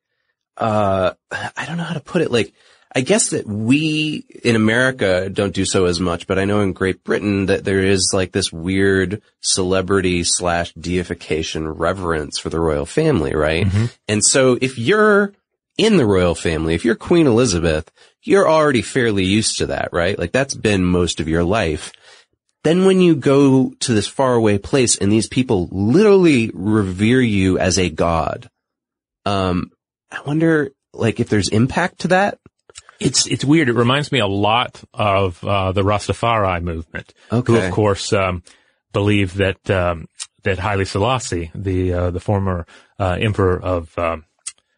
uh, I don't know how to put it. Like, I guess that we in America don't do so as much, but I know in Great Britain that there is like this weird celebrity slash deification reverence for the royal family, right? And so if you're in the royal family, if you're Queen Elizabeth, you're already fairly used to that, right? Like that's been most of your life. Then when you go to this faraway place and these people literally revere you as a god, um, I wonder like if there's impact to that. It's it's weird. It reminds me a lot of uh, the Rastafari movement, who of course um, believe that um, that Haile Selassie, the uh, the former uh, emperor of um,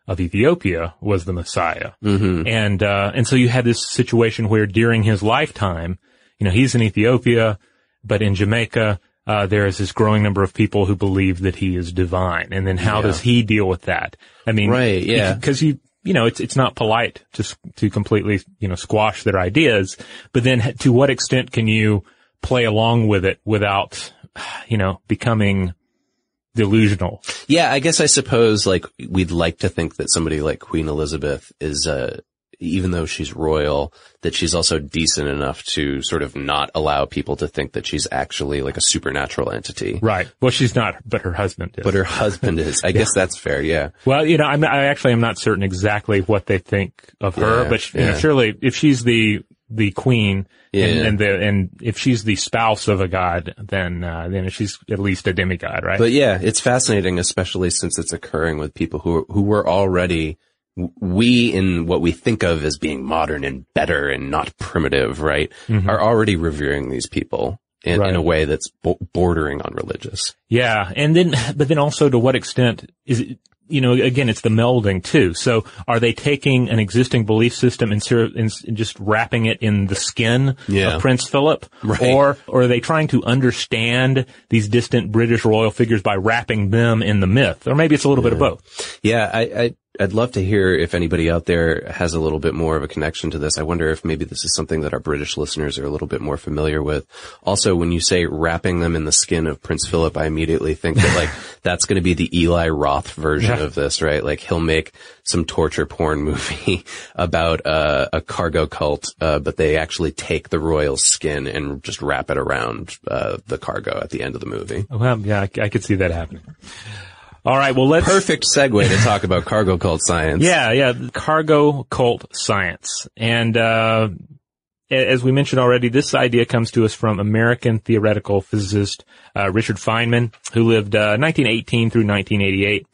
of Ethiopia, was the Messiah, Mhm. and uh, and so you had this situation where during his lifetime, you know, he's in Ethiopia, but in Jamaica. Uh, there is this growing number of people who believe that he is divine, and then how Yeah. does he deal with that? I mean, Right, yeah. because you you know it's it's not polite to to completely you know squash their ideas, but then to what extent can you play along with it without you know becoming delusional? Yeah, I guess I suppose like we'd like to think that somebody like Queen Elizabeth is, uh, even though she's royal, that she's also decent enough to sort of not allow people to think that she's actually like a supernatural entity. Right. Well, she's not, but her husband is. But her husband is. I guess that's fair. Yeah. Well, you know, I'm, I actually am not certain exactly what they think of her, Yeah, but you know, surely if she's the the queen Yeah. and, and the and if she's the spouse of a god, then uh, then she's at least a demigod, right? But yeah, it's fascinating, especially since it's occurring with people who who were already we in what we think of as being modern and better and not primitive, right? Mhm. Are already revering these people in, Right. in a way that's bo- bordering on religious. Yeah, and then, but then also to what extent is it, you know, again, it's the melding too. So are they taking an existing belief system and, ser- and just wrapping it in the skin Yeah. of Prince Philip? Right. Or, or are they trying to understand these distant British royal figures by wrapping them in the myth? Or maybe it's a little bit of both. Yeah, I, I I'd love to hear if anybody out there has a little bit more of a connection to this. I wonder if maybe this is something that our British listeners are a little bit more familiar with. Also, when you say wrapping them in the skin of Prince Philip, I immediately think that like that's going to be the Eli Roth version Yeah. of this, right? Like he'll make some torture porn movie about uh, a cargo cult, uh, but they actually take the royal skin and just wrap it around uh, the cargo at the end of the movie. Well, yeah, I, I could see that happening. All right. Well, let's perfect segue to talk about cargo cult science. Yeah, yeah, cargo cult science, and uh, as we mentioned already, this idea comes to us from American theoretical physicist uh, Richard Feynman, who lived uh, 1918 through 1988.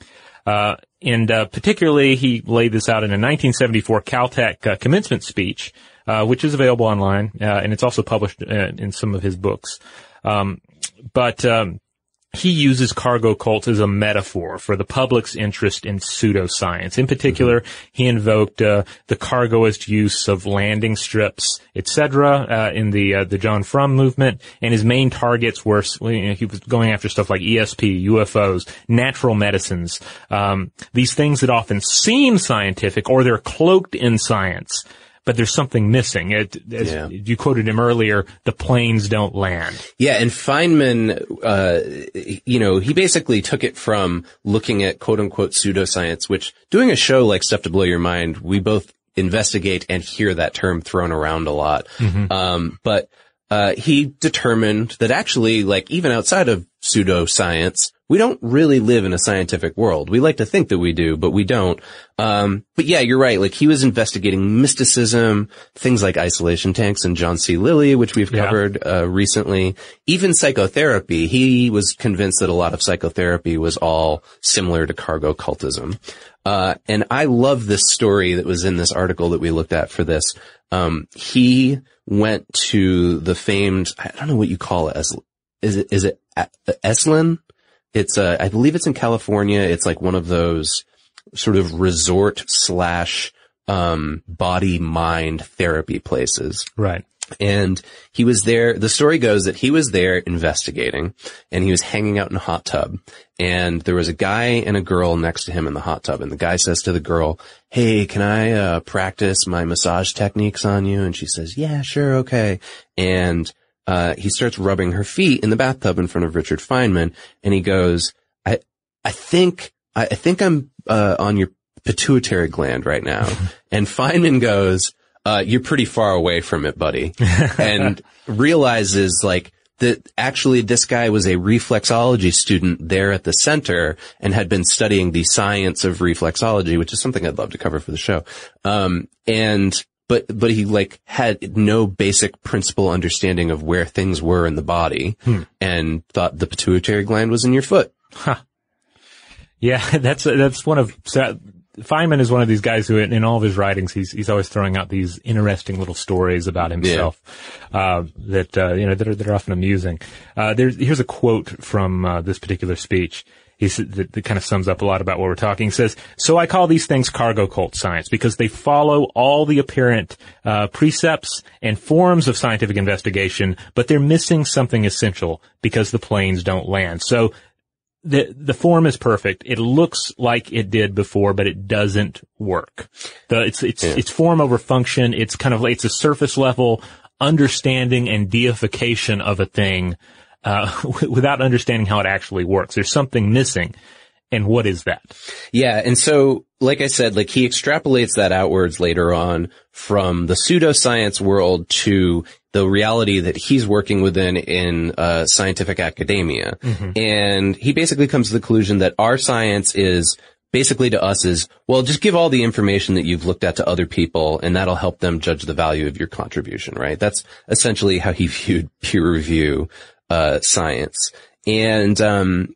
Uh, and uh, particularly, he laid this out in a 1974 Caltech uh, commencement speech, uh, which is available online, and it's also published in some of his books. Um, but um, he uses cargo cults as a metaphor for the public's interest in pseudoscience. In particular, mm-hmm. he invoked uh, the cargoist use of landing strips, etc., uh, in the uh, the John Frum movement, and his main targets were you know, he was going after stuff like ESP, UFOs, natural medicines, um, these things that often seem scientific or they're cloaked in science but there's something missing. It, as yeah. you quoted him earlier, the planes don't land. Yeah, and Feynman, uh, you know, he basically took it from looking at quote unquote pseudoscience, which doing a show like Stuff to Blow Your Mind, we both investigate and hear that term thrown around a lot. Mm-hmm. Um, but, uh, he determined that actually, like, even outside of pseudoscience, we don't really live in a scientific world. We like to think that we do, but we don't. Um, but yeah, you're right. Like he was investigating mysticism, things like isolation tanks and John C. Lilly, which we've covered yeah. uh, recently. Even psychotherapy. He was convinced that a lot of psychotherapy was all similar to cargo cultism. Uh, and I love this story that was in this article that we looked at for this. Um, he went to the famed, I don't know what you call it. Is it, is it Esalen? It's uh, I believe it's in California. It's like one of those sort of resort slash um, body mind therapy places. Right. And he was there. The story goes that he was there investigating and he was hanging out in a hot tub and there was a guy and a girl next to him in the hot tub. And the guy says to the girl, Hey, can I, uh, practice my massage techniques on you? And she says, yeah, sure. Okay. And uh, he starts rubbing her feet in the bathtub in front of Richard Feynman, and he goes, "I, I think, I, I think I'm uh, on your pituitary gland right now." and Feynman goes, uh, "You're pretty far away from it, buddy," and realizes like that actually this guy was a reflexology student there at the center and had been studying the science of reflexology, which is something I'd love to cover for the show. Um, and but but he like had no basic principle understanding of where things were in the body hmm. and thought the pituitary gland was in your foot. Huh. Yeah, that's that's one of so Feynman is one of these guys who, in all of his writings, he's he's always throwing out these interesting little stories about himself yeah. uh, that uh, you know that are that are often amusing. Uh, there's here's a quote from uh, this particular speech he that, that kind of sums up a lot about what we're talking. He says, "So I call these things cargo cult science because they follow all the apparent uh, precepts and forms of scientific investigation, but they're missing something essential because the planes don't land." So the the form is perfect. It looks like it did before, but it doesn't work. The it's it's yeah. it's form over function. It's kind of it's a surface level understanding and deification of a thing uh, without understanding how it actually works. There's something missing. And what is that? Yeah. And so, like I said, like he extrapolates that outwards later on from the pseudoscience world to the reality that he's working within in uh, scientific academia. Mm-hmm. And he basically comes to the conclusion that our science is basically to us is, well, just give all the information that you've looked at to other people and that'll help them judge the value of your contribution, right? That's essentially how he viewed peer review uh, science. And, um,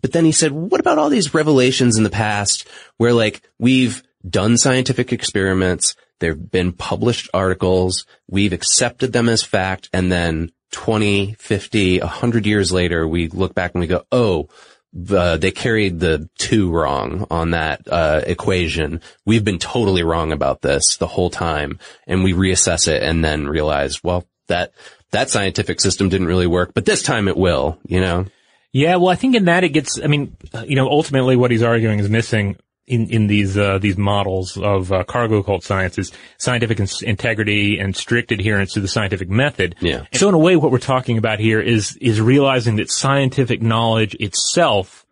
but then he said, what about all these revelations in the past where like we've done scientific experiments, there've been published articles, we've accepted them as fact, and then 20, 50, 100 years later, we look back and we go, oh, they carried the two wrong on that uh, equation. We've been totally wrong about this the whole time, and we reassess it and then realize, well, that that scientific system didn't really work, but this time it will, you know? Yeah, well, I think in that it gets, I mean, you know, ultimately what he's arguing is missing in, in these, uh, these models of, uh, cargo cult science is scientific integrity and strict adherence to the scientific method. Yeah. So in a way, what we're talking about here is, is realizing that scientific knowledge itself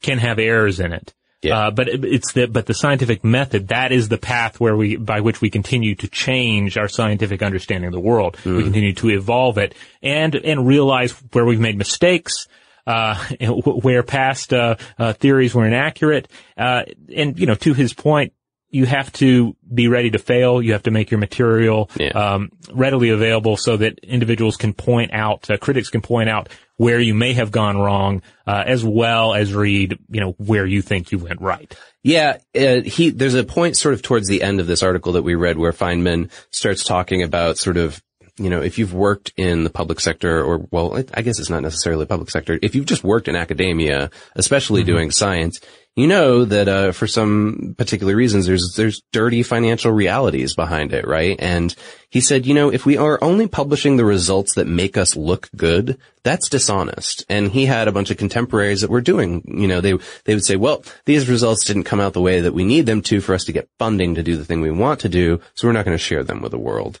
can have errors in it. Yeah. Uh, but it's the, but the scientific method, that is the path where we, by which we continue to change our scientific understanding of the world. Mm. We continue to evolve it and, and realize where we've made mistakes, uh, where past uh, uh, theories were inaccurate. Uh, and you know, to his point, you have to be ready to fail. You have to make your material um, readily available so that individuals can point out, uh, critics can point out where you may have gone wrong, uh, as well as read, you know, where you think you went right. Yeah, uh, he, there's a point sort of towards the end of this article that we read where Feynman starts talking about sort of, you know, if you've worked in the public sector or, well, I guess it's not necessarily public sector. If you've just worked in academia, especially mm-hmm. doing science, you know that, uh, for some particular reasons, there's, there's dirty financial realities behind it, right? And he said, you know, if we are only publishing the results that make us look good, that's dishonest. And he had a bunch of contemporaries that were doing, you know, they, they would say, well, these results didn't come out the way that we need them to for us to get funding to do the thing we want to do. So we're not going to share them with the world.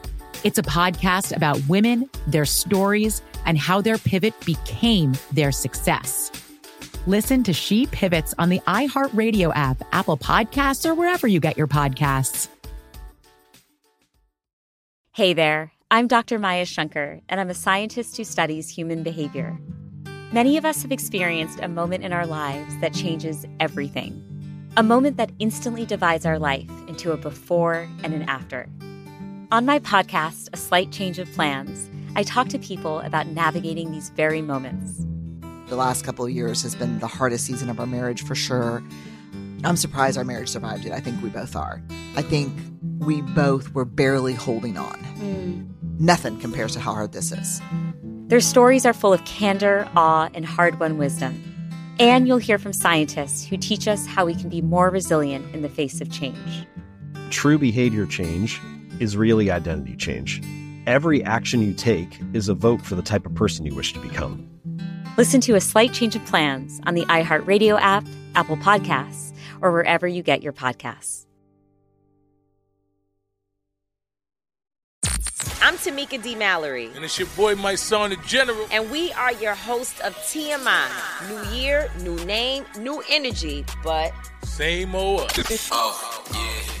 It's a podcast about women, their stories, and how their pivot became their success. Listen to She Pivots on the iHeartRadio app, Apple Podcasts, or wherever you get your podcasts. Hey there, I'm Dr. Maya Shankar, and I'm a scientist who studies human behavior. Many of us have experienced a moment in our lives that changes everything. A moment that instantly divides our life into a before and an after. On my podcast, A Slight Change of Plans, I talk to people about navigating these very moments. The last couple of years has been the hardest season of our marriage for sure. I'm surprised our marriage survived it. I think we both are. I think we both were barely holding on. Mm. Nothing compares to how hard this is. Their stories are full of candor, awe, and hard won wisdom. And you'll hear from scientists who teach us how we can be more resilient in the face of change. True behavior change is really identity change. Every action you take is a vote for the type of person you wish to become. Listen to A Slight Change of Plans on the iHeartRadio app, Apple Podcasts, or wherever you get your podcasts. I'm Tamika D. Mallory. And it's your boy, Mysonne, the General. And we are your hosts of TMI. New year, new name, new energy, but. Same old. oh, yeah.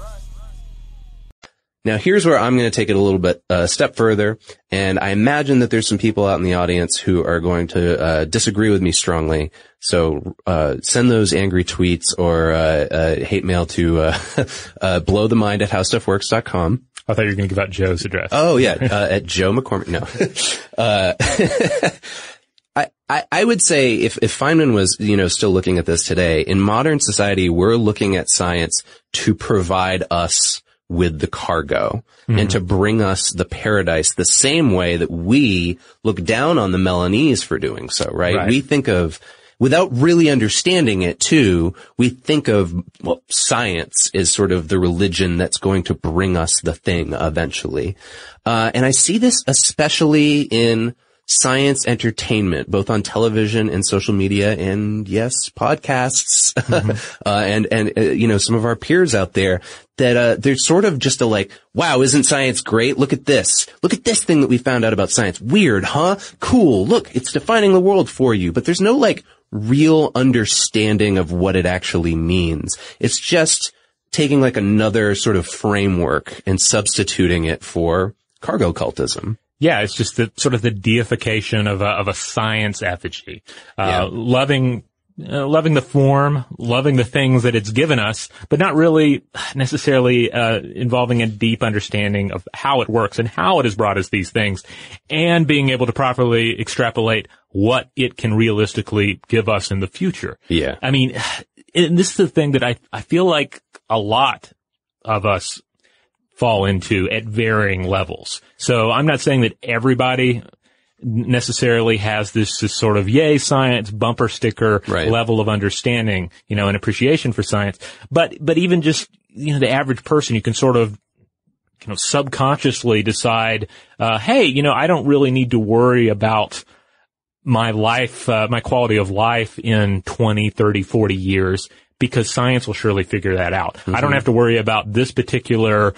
Now here's where I'm going to take it a little bit a uh, step further, and I imagine that there's some people out in the audience who are going to uh, disagree with me strongly. So uh, send those angry tweets or uh, uh hate mail to uh, mind at howstuffworks.com. I thought you were going to give out Joe's address. Oh yeah, at Joe McCormick. No. I, I, I would say if, if Feynman was, you know, still looking at this today, in modern society, we're looking at science to provide us with the cargo mm-hmm. and to bring us the paradise the same way that we look down on the Melanese for doing so, right? right? We think of, without really understanding it too, we think of, well, science is sort of the religion that's going to bring us the thing eventually. Uh, and I see this especially in science entertainment, both on television and social media and yes, podcasts, mm-hmm. uh, and, and, uh, you know, some of our peers out there that, uh, they're sort of just a like, wow, isn't science great? Look at this. Look at this thing that we found out about science. Weird, huh? Cool. Look, it's defining the world for you, but there's no like real understanding of what it actually means. It's just taking like another sort of framework and substituting it for cargo cultism. Yeah, it's just the sort of the deification of a, of a science effigy. Uh, yeah. loving, uh, loving the form, loving the things that it's given us, but not really necessarily, uh, involving a deep understanding of how it works and how it has brought us these things and being able to properly extrapolate what it can realistically give us in the future. Yeah. I mean, and this is the thing that I, I feel like a lot of us fall into at varying levels. So I'm not saying that everybody necessarily has this, this sort of yay science bumper sticker right. level of understanding, you know, and appreciation for science. But, but even just, you know, the average person, you can sort of, you know, subconsciously decide, uh, hey, you know, I don't really need to worry about my life, uh, my quality of life in 20, 30, 40 years because science will surely figure that out. Mm-hmm. I don't mm-hmm. have to worry about this particular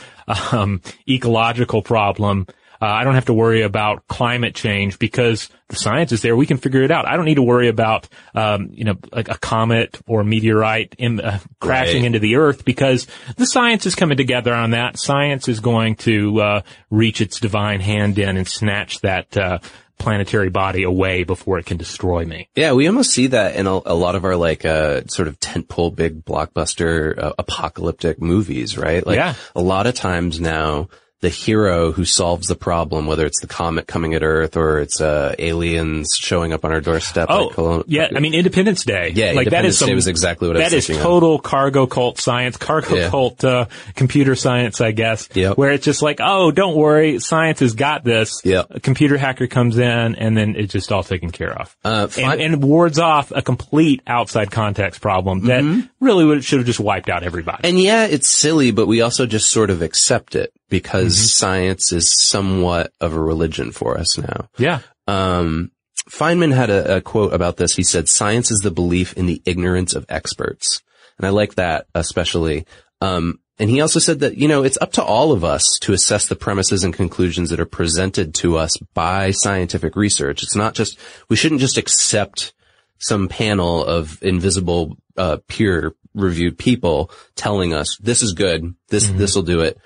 um, ecological problem. Uh, I don't have to worry about climate change because the science is there. We can figure it out. I don't need to worry about, um, you know, like a comet or meteorite in, uh, crashing right. into the earth because the science is coming together on that. Science is going to, uh, reach its divine hand in and snatch that, uh, planetary body away before it can destroy me. Yeah, we almost see that in a, a lot of our like uh, sort of tentpole big blockbuster uh, apocalyptic movies, right? Like yeah. a lot of times now the hero who solves the problem, whether it's the comet coming at Earth or it's uh, aliens showing up on our doorstep. Oh, like yeah. I mean, Independence Day. Yeah, like that is some, Day was exactly what That is total of. cargo cult science, cargo yeah. cult uh, computer science, I guess. Yep. Where it's just like, oh, don't worry, science has got this. Yep. A computer hacker comes in, and then it's just all taken care of, uh, and, and, wards off a complete outside context problem that mm-hmm. really would should have just wiped out everybody. And yeah, it's silly, but we also just sort of accept it because mm-hmm. science is somewhat of a religion for us now. Yeah. Um, Feynman had a, a, quote about this. He said, science is the belief in the ignorance of experts. And I like that especially. Um, and he also said that, you know, it's up to all of us to assess the premises and conclusions that are presented to us by scientific research. It's not just, we shouldn't just accept some panel of invisible, uh, peer reviewed people telling us this is good, this, mm-hmm. this will do it.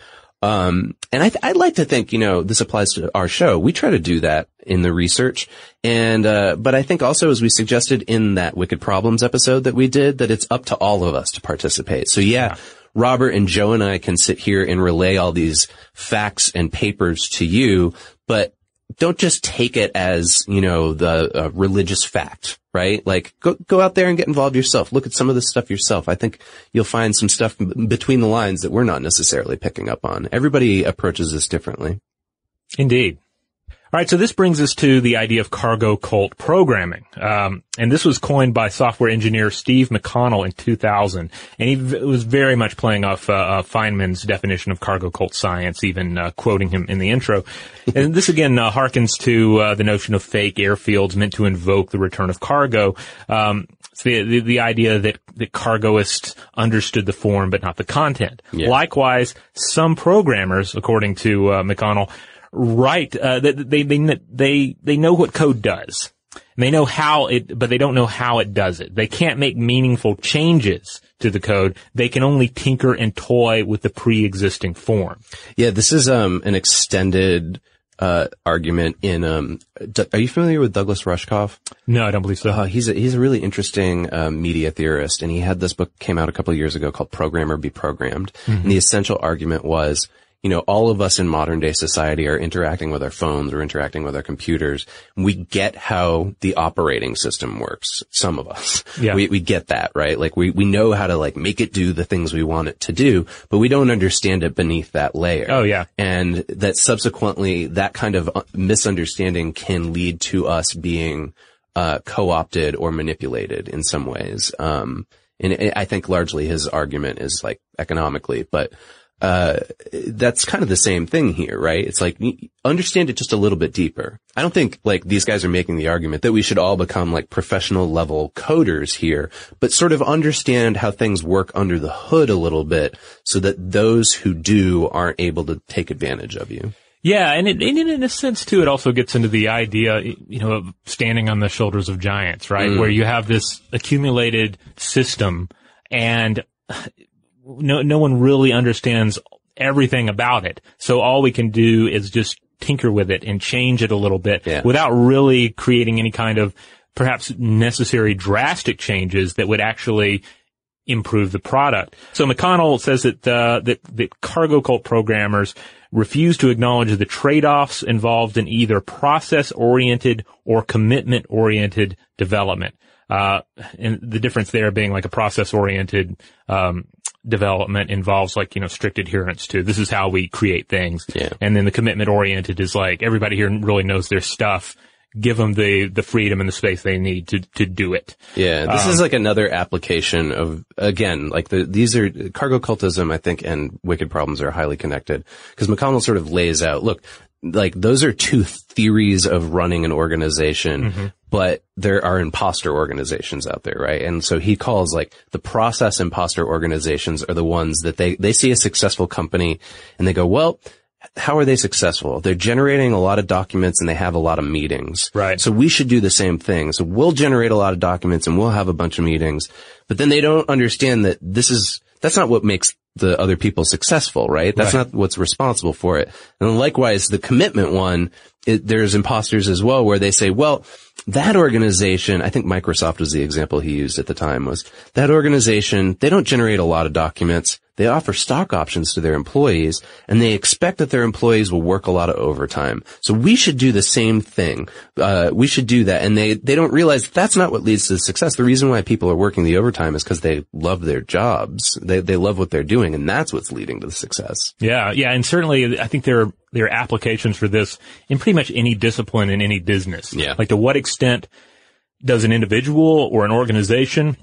Um, and I, would like to think, you know, this applies to our show. We try to do that in the research. And, uh, but I think also as we suggested in that Wicked Problems episode that we did, that it's up to all of us to participate. So yeah, yeah. Robert and Joe and I can sit here and relay all these facts and papers to you, but don't just take it as, you know, the uh, religious fact, right? Like go, go out there and get involved yourself. Look at some of this stuff yourself. I think you'll find some stuff between the lines that we're not necessarily picking up on. Everybody approaches this differently. Indeed. All right, so this brings us to the idea of cargo cult programming, um, and this was coined by software engineer Steve McConnell in 2000, and he v- was very much playing off uh, uh, Feynman's definition of cargo cult science, even uh, quoting him in the intro. and this again uh, harkens to uh, the notion of fake airfields meant to invoke the return of cargo. Um, it's the, the, the idea that the cargoists understood the form but not the content. Yeah. Likewise, some programmers, according to uh, McConnell, write uh, they, they they they they know what code does. They know how it, but they don't know how it does it. They can't make meaningful changes to the code. They can only tinker and toy with the pre-existing form. Yeah, this is um an extended uh argument in um D- are you familiar with Douglas Rushkoff? No, I don't believe so. Uh, he's a, he's a really interesting um, media theorist and he had this book came out a couple of years ago called Program or Be Programmed. Mhm. And the essential argument was you know, all of us in modern day society are interacting with our phones or interacting with our computers. We get how the operating system works. Some of us. Yeah. We, we get that, right? Like we, we know how to like make it do the things we want it to do, but we don't understand it beneath that layer. Oh, yeah. And that subsequently that kind of uh, misunderstanding can lead to us being, uh, co-opted or manipulated in some ways. Um, and I- I think largely his argument is like economically, but, uh, that's kind of the same thing here, right? It's like understand it just a little bit deeper. I don't think like these guys are making the argument that we should all become like professional level coders here, but sort of understand how things work under the hood a little bit so that those who do aren't able to take advantage of you. Yeah, and, it, and in a sense too, it also gets into the idea, you know, of standing on the shoulders of giants, right? Mm. Where you have this accumulated system, and no no one really understands everything about it. So all we can do is just tinker with it and change it a little bit without really creating any kind of perhaps necessary drastic changes that would actually improve the product. So McConnell says that uh, that that cargo cult programmers refuse to acknowledge the trade-offs involved in either process-oriented or commitment-oriented development. Uh, and the difference there being like a process-oriented um, development involves like you know strict adherence to this is how we create things, Yeah. and then the commitment-oriented is like everybody here really knows their stuff. Give them the the freedom and the space they need to to do it. Yeah, this Um, is like another application of again, like the these are cargo cultism, I think, and wicked problems are highly connected because McConnell sort of lays out, look, like those are two theories of running an organization, Mhm. but there are imposter organizations out there, right? And so he calls like the process imposter organizations are the ones that they they see a successful company and they go, well. How are they successful? They're generating a lot of documents and they have a lot of meetings. Right. So we should do the same thing. So we'll generate a lot of documents and we'll have a bunch of meetings, but then they don't understand that this is, that's not what makes the other people successful, right? That's Right. not what's responsible for it. And likewise, the commitment one, it, there's imposters as well where they say, well, that organization, I think Microsoft was the example he used at the time was that organization, they don't generate a lot of documents. They offer stock options to their employees and they expect that their employees will work a lot of overtime. So we should do the same thing. Uh, we should do that. And they, they don't realize that's not what leads to success. The reason why people are working the overtime is because they love their jobs. They, they love what they're doing and that's what's leading to the success. Yeah, yeah, and certainly I think there are there are applications for this in pretty much any discipline in any business. Yeah. Like to what extent does an individual or an organization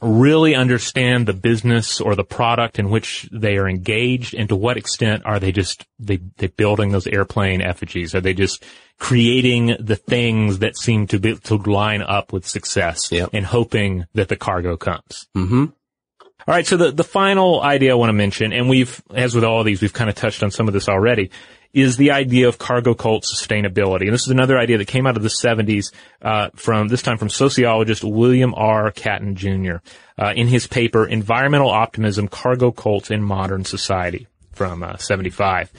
really understand the business or the product in which they are engaged and to what extent are they just they they building those airplane effigies are they just creating the things that seem to be to line up with success and hoping that the cargo comes Mm-hmm. All right. So the, the final idea I want to mention, and we've, as with all of these, we've kind of touched on some of this already, is the idea of cargo cult sustainability. And this is another idea that came out of the 70s, uh, from, this time from sociologist William R. Catton Jr., uh, in his paper, Environmental Optimism, Cargo Cults in Modern Society from uh, 75.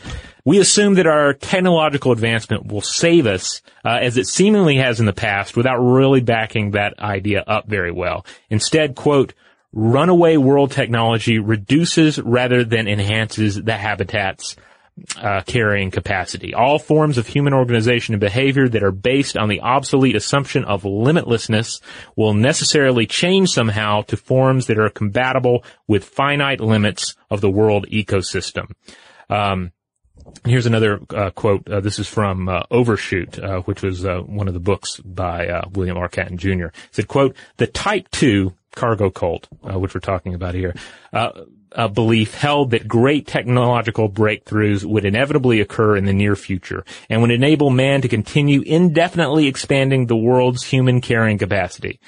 We assume that our technological advancement will save us, uh, as it seemingly has in the past, without really backing that idea up very well. Instead, quote, runaway world technology reduces rather than enhances the habitat's uh, carrying capacity. All forms of human organization and behavior that are based on the obsolete assumption of limitlessness will necessarily change somehow to forms that are compatible with finite limits of the world ecosystem. Um, Here's another uh, quote. Uh, this is from uh, Overshoot, uh, which was uh, one of the books by uh, William R. Catton Jr. It said, "quote The Type Two cargo cult, uh, which we're talking about here, uh, a belief held that great technological breakthroughs would inevitably occur in the near future and would enable man to continue indefinitely expanding the world's human carrying capacity.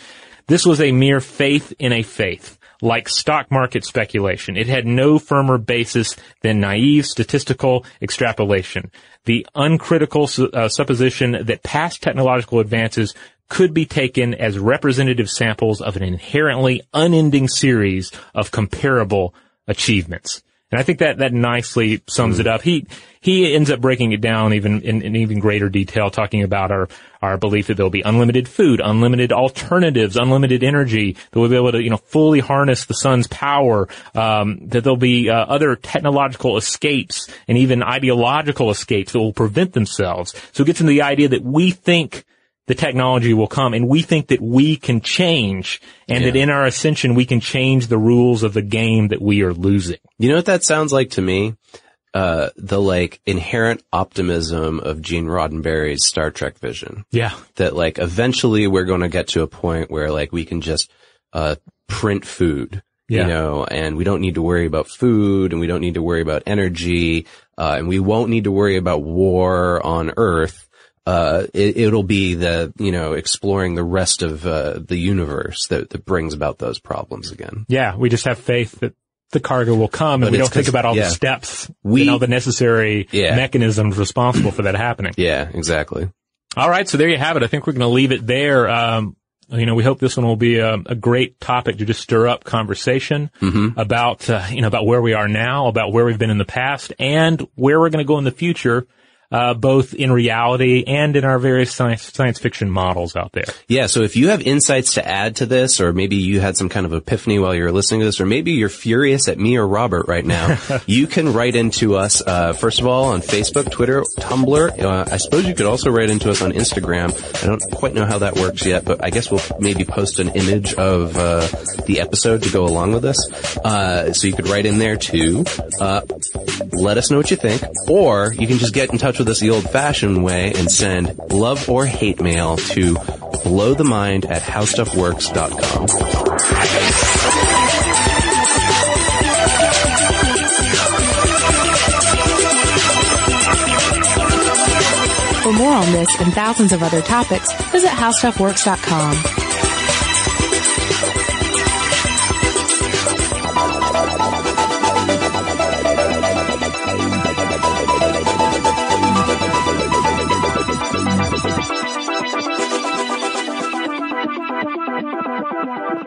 This was a mere faith in a faith." Like stock market speculation, it had no firmer basis than naive statistical extrapolation. The uncritical su- uh, supposition that past technological advances could be taken as representative samples of an inherently unending series of comparable achievements. And I think that, that nicely sums it up. He, he ends up breaking it down even in, in even greater detail, talking about our, our belief that there'll be unlimited food, unlimited alternatives, unlimited energy, that we'll be able to, you know, fully harness the sun's power, um, that there'll be uh, other technological escapes and even ideological escapes that will prevent themselves. So it gets into the idea that we think the technology will come and we think that we can change and Yeah. that in our ascension we can change the rules of the game that we are losing. You know what that sounds like to me? Uh, the like inherent optimism of Gene Roddenberry's Star Trek vision. Yeah. That like eventually we're going to get to a point where like we can just, uh, print food. Yeah. You know, and we don't need to worry about food and we don't need to worry about energy, uh, and we won't need to worry about war on Earth. Uh, it, it'll be the, you know, exploring the rest of, uh, the universe that, that brings about those problems again. Yeah, we just have faith that the cargo will come and But we don't think about all yeah. the steps We- and all the necessary Yeah. mechanisms responsible for that happening. Yeah, exactly. All right, so there you have it. I think we're going to leave it there. Um, you know, we hope this one will be a, a great topic to just stir up conversation Mm-hmm. about, uh, you know, about where we are now, about where we've been in the past, and where we're going to go in the future, uh, both in reality and in our various science, science fiction models out there. Yeah, so if you have insights to add to this, or maybe you had some kind of epiphany while you're listening to this, or maybe you're furious at me or Robert right now, you can write into us, uh, first of all, on Facebook, Twitter, Tumblr. Uh, I suppose you could also write into us on Instagram. I don't quite know how that works yet, but I guess we'll maybe post an image of uh, the episode to go along with this. Uh, so you could write in there too. Uh, let us know what you think, or you can just get in touch with us the old-fashioned way and send love or hate mail to blowthemind at howstuffworks.com. For more on this and thousands of other topics, visit howstuffworks.com.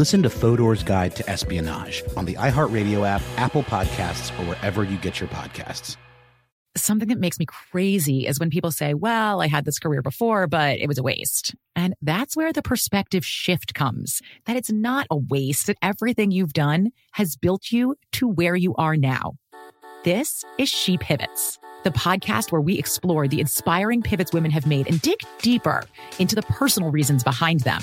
Listen to Fodor's Guide to Espionage on the iHeartRadio app, Apple Podcasts, or wherever you get your podcasts. Something that makes me crazy is when people say, well, I had this career before, but it was a waste. And that's where the perspective shift comes that it's not a waste, that everything you've done has built you to where you are now. This is She Pivots, the podcast where we explore the inspiring pivots women have made and dig deeper into the personal reasons behind them.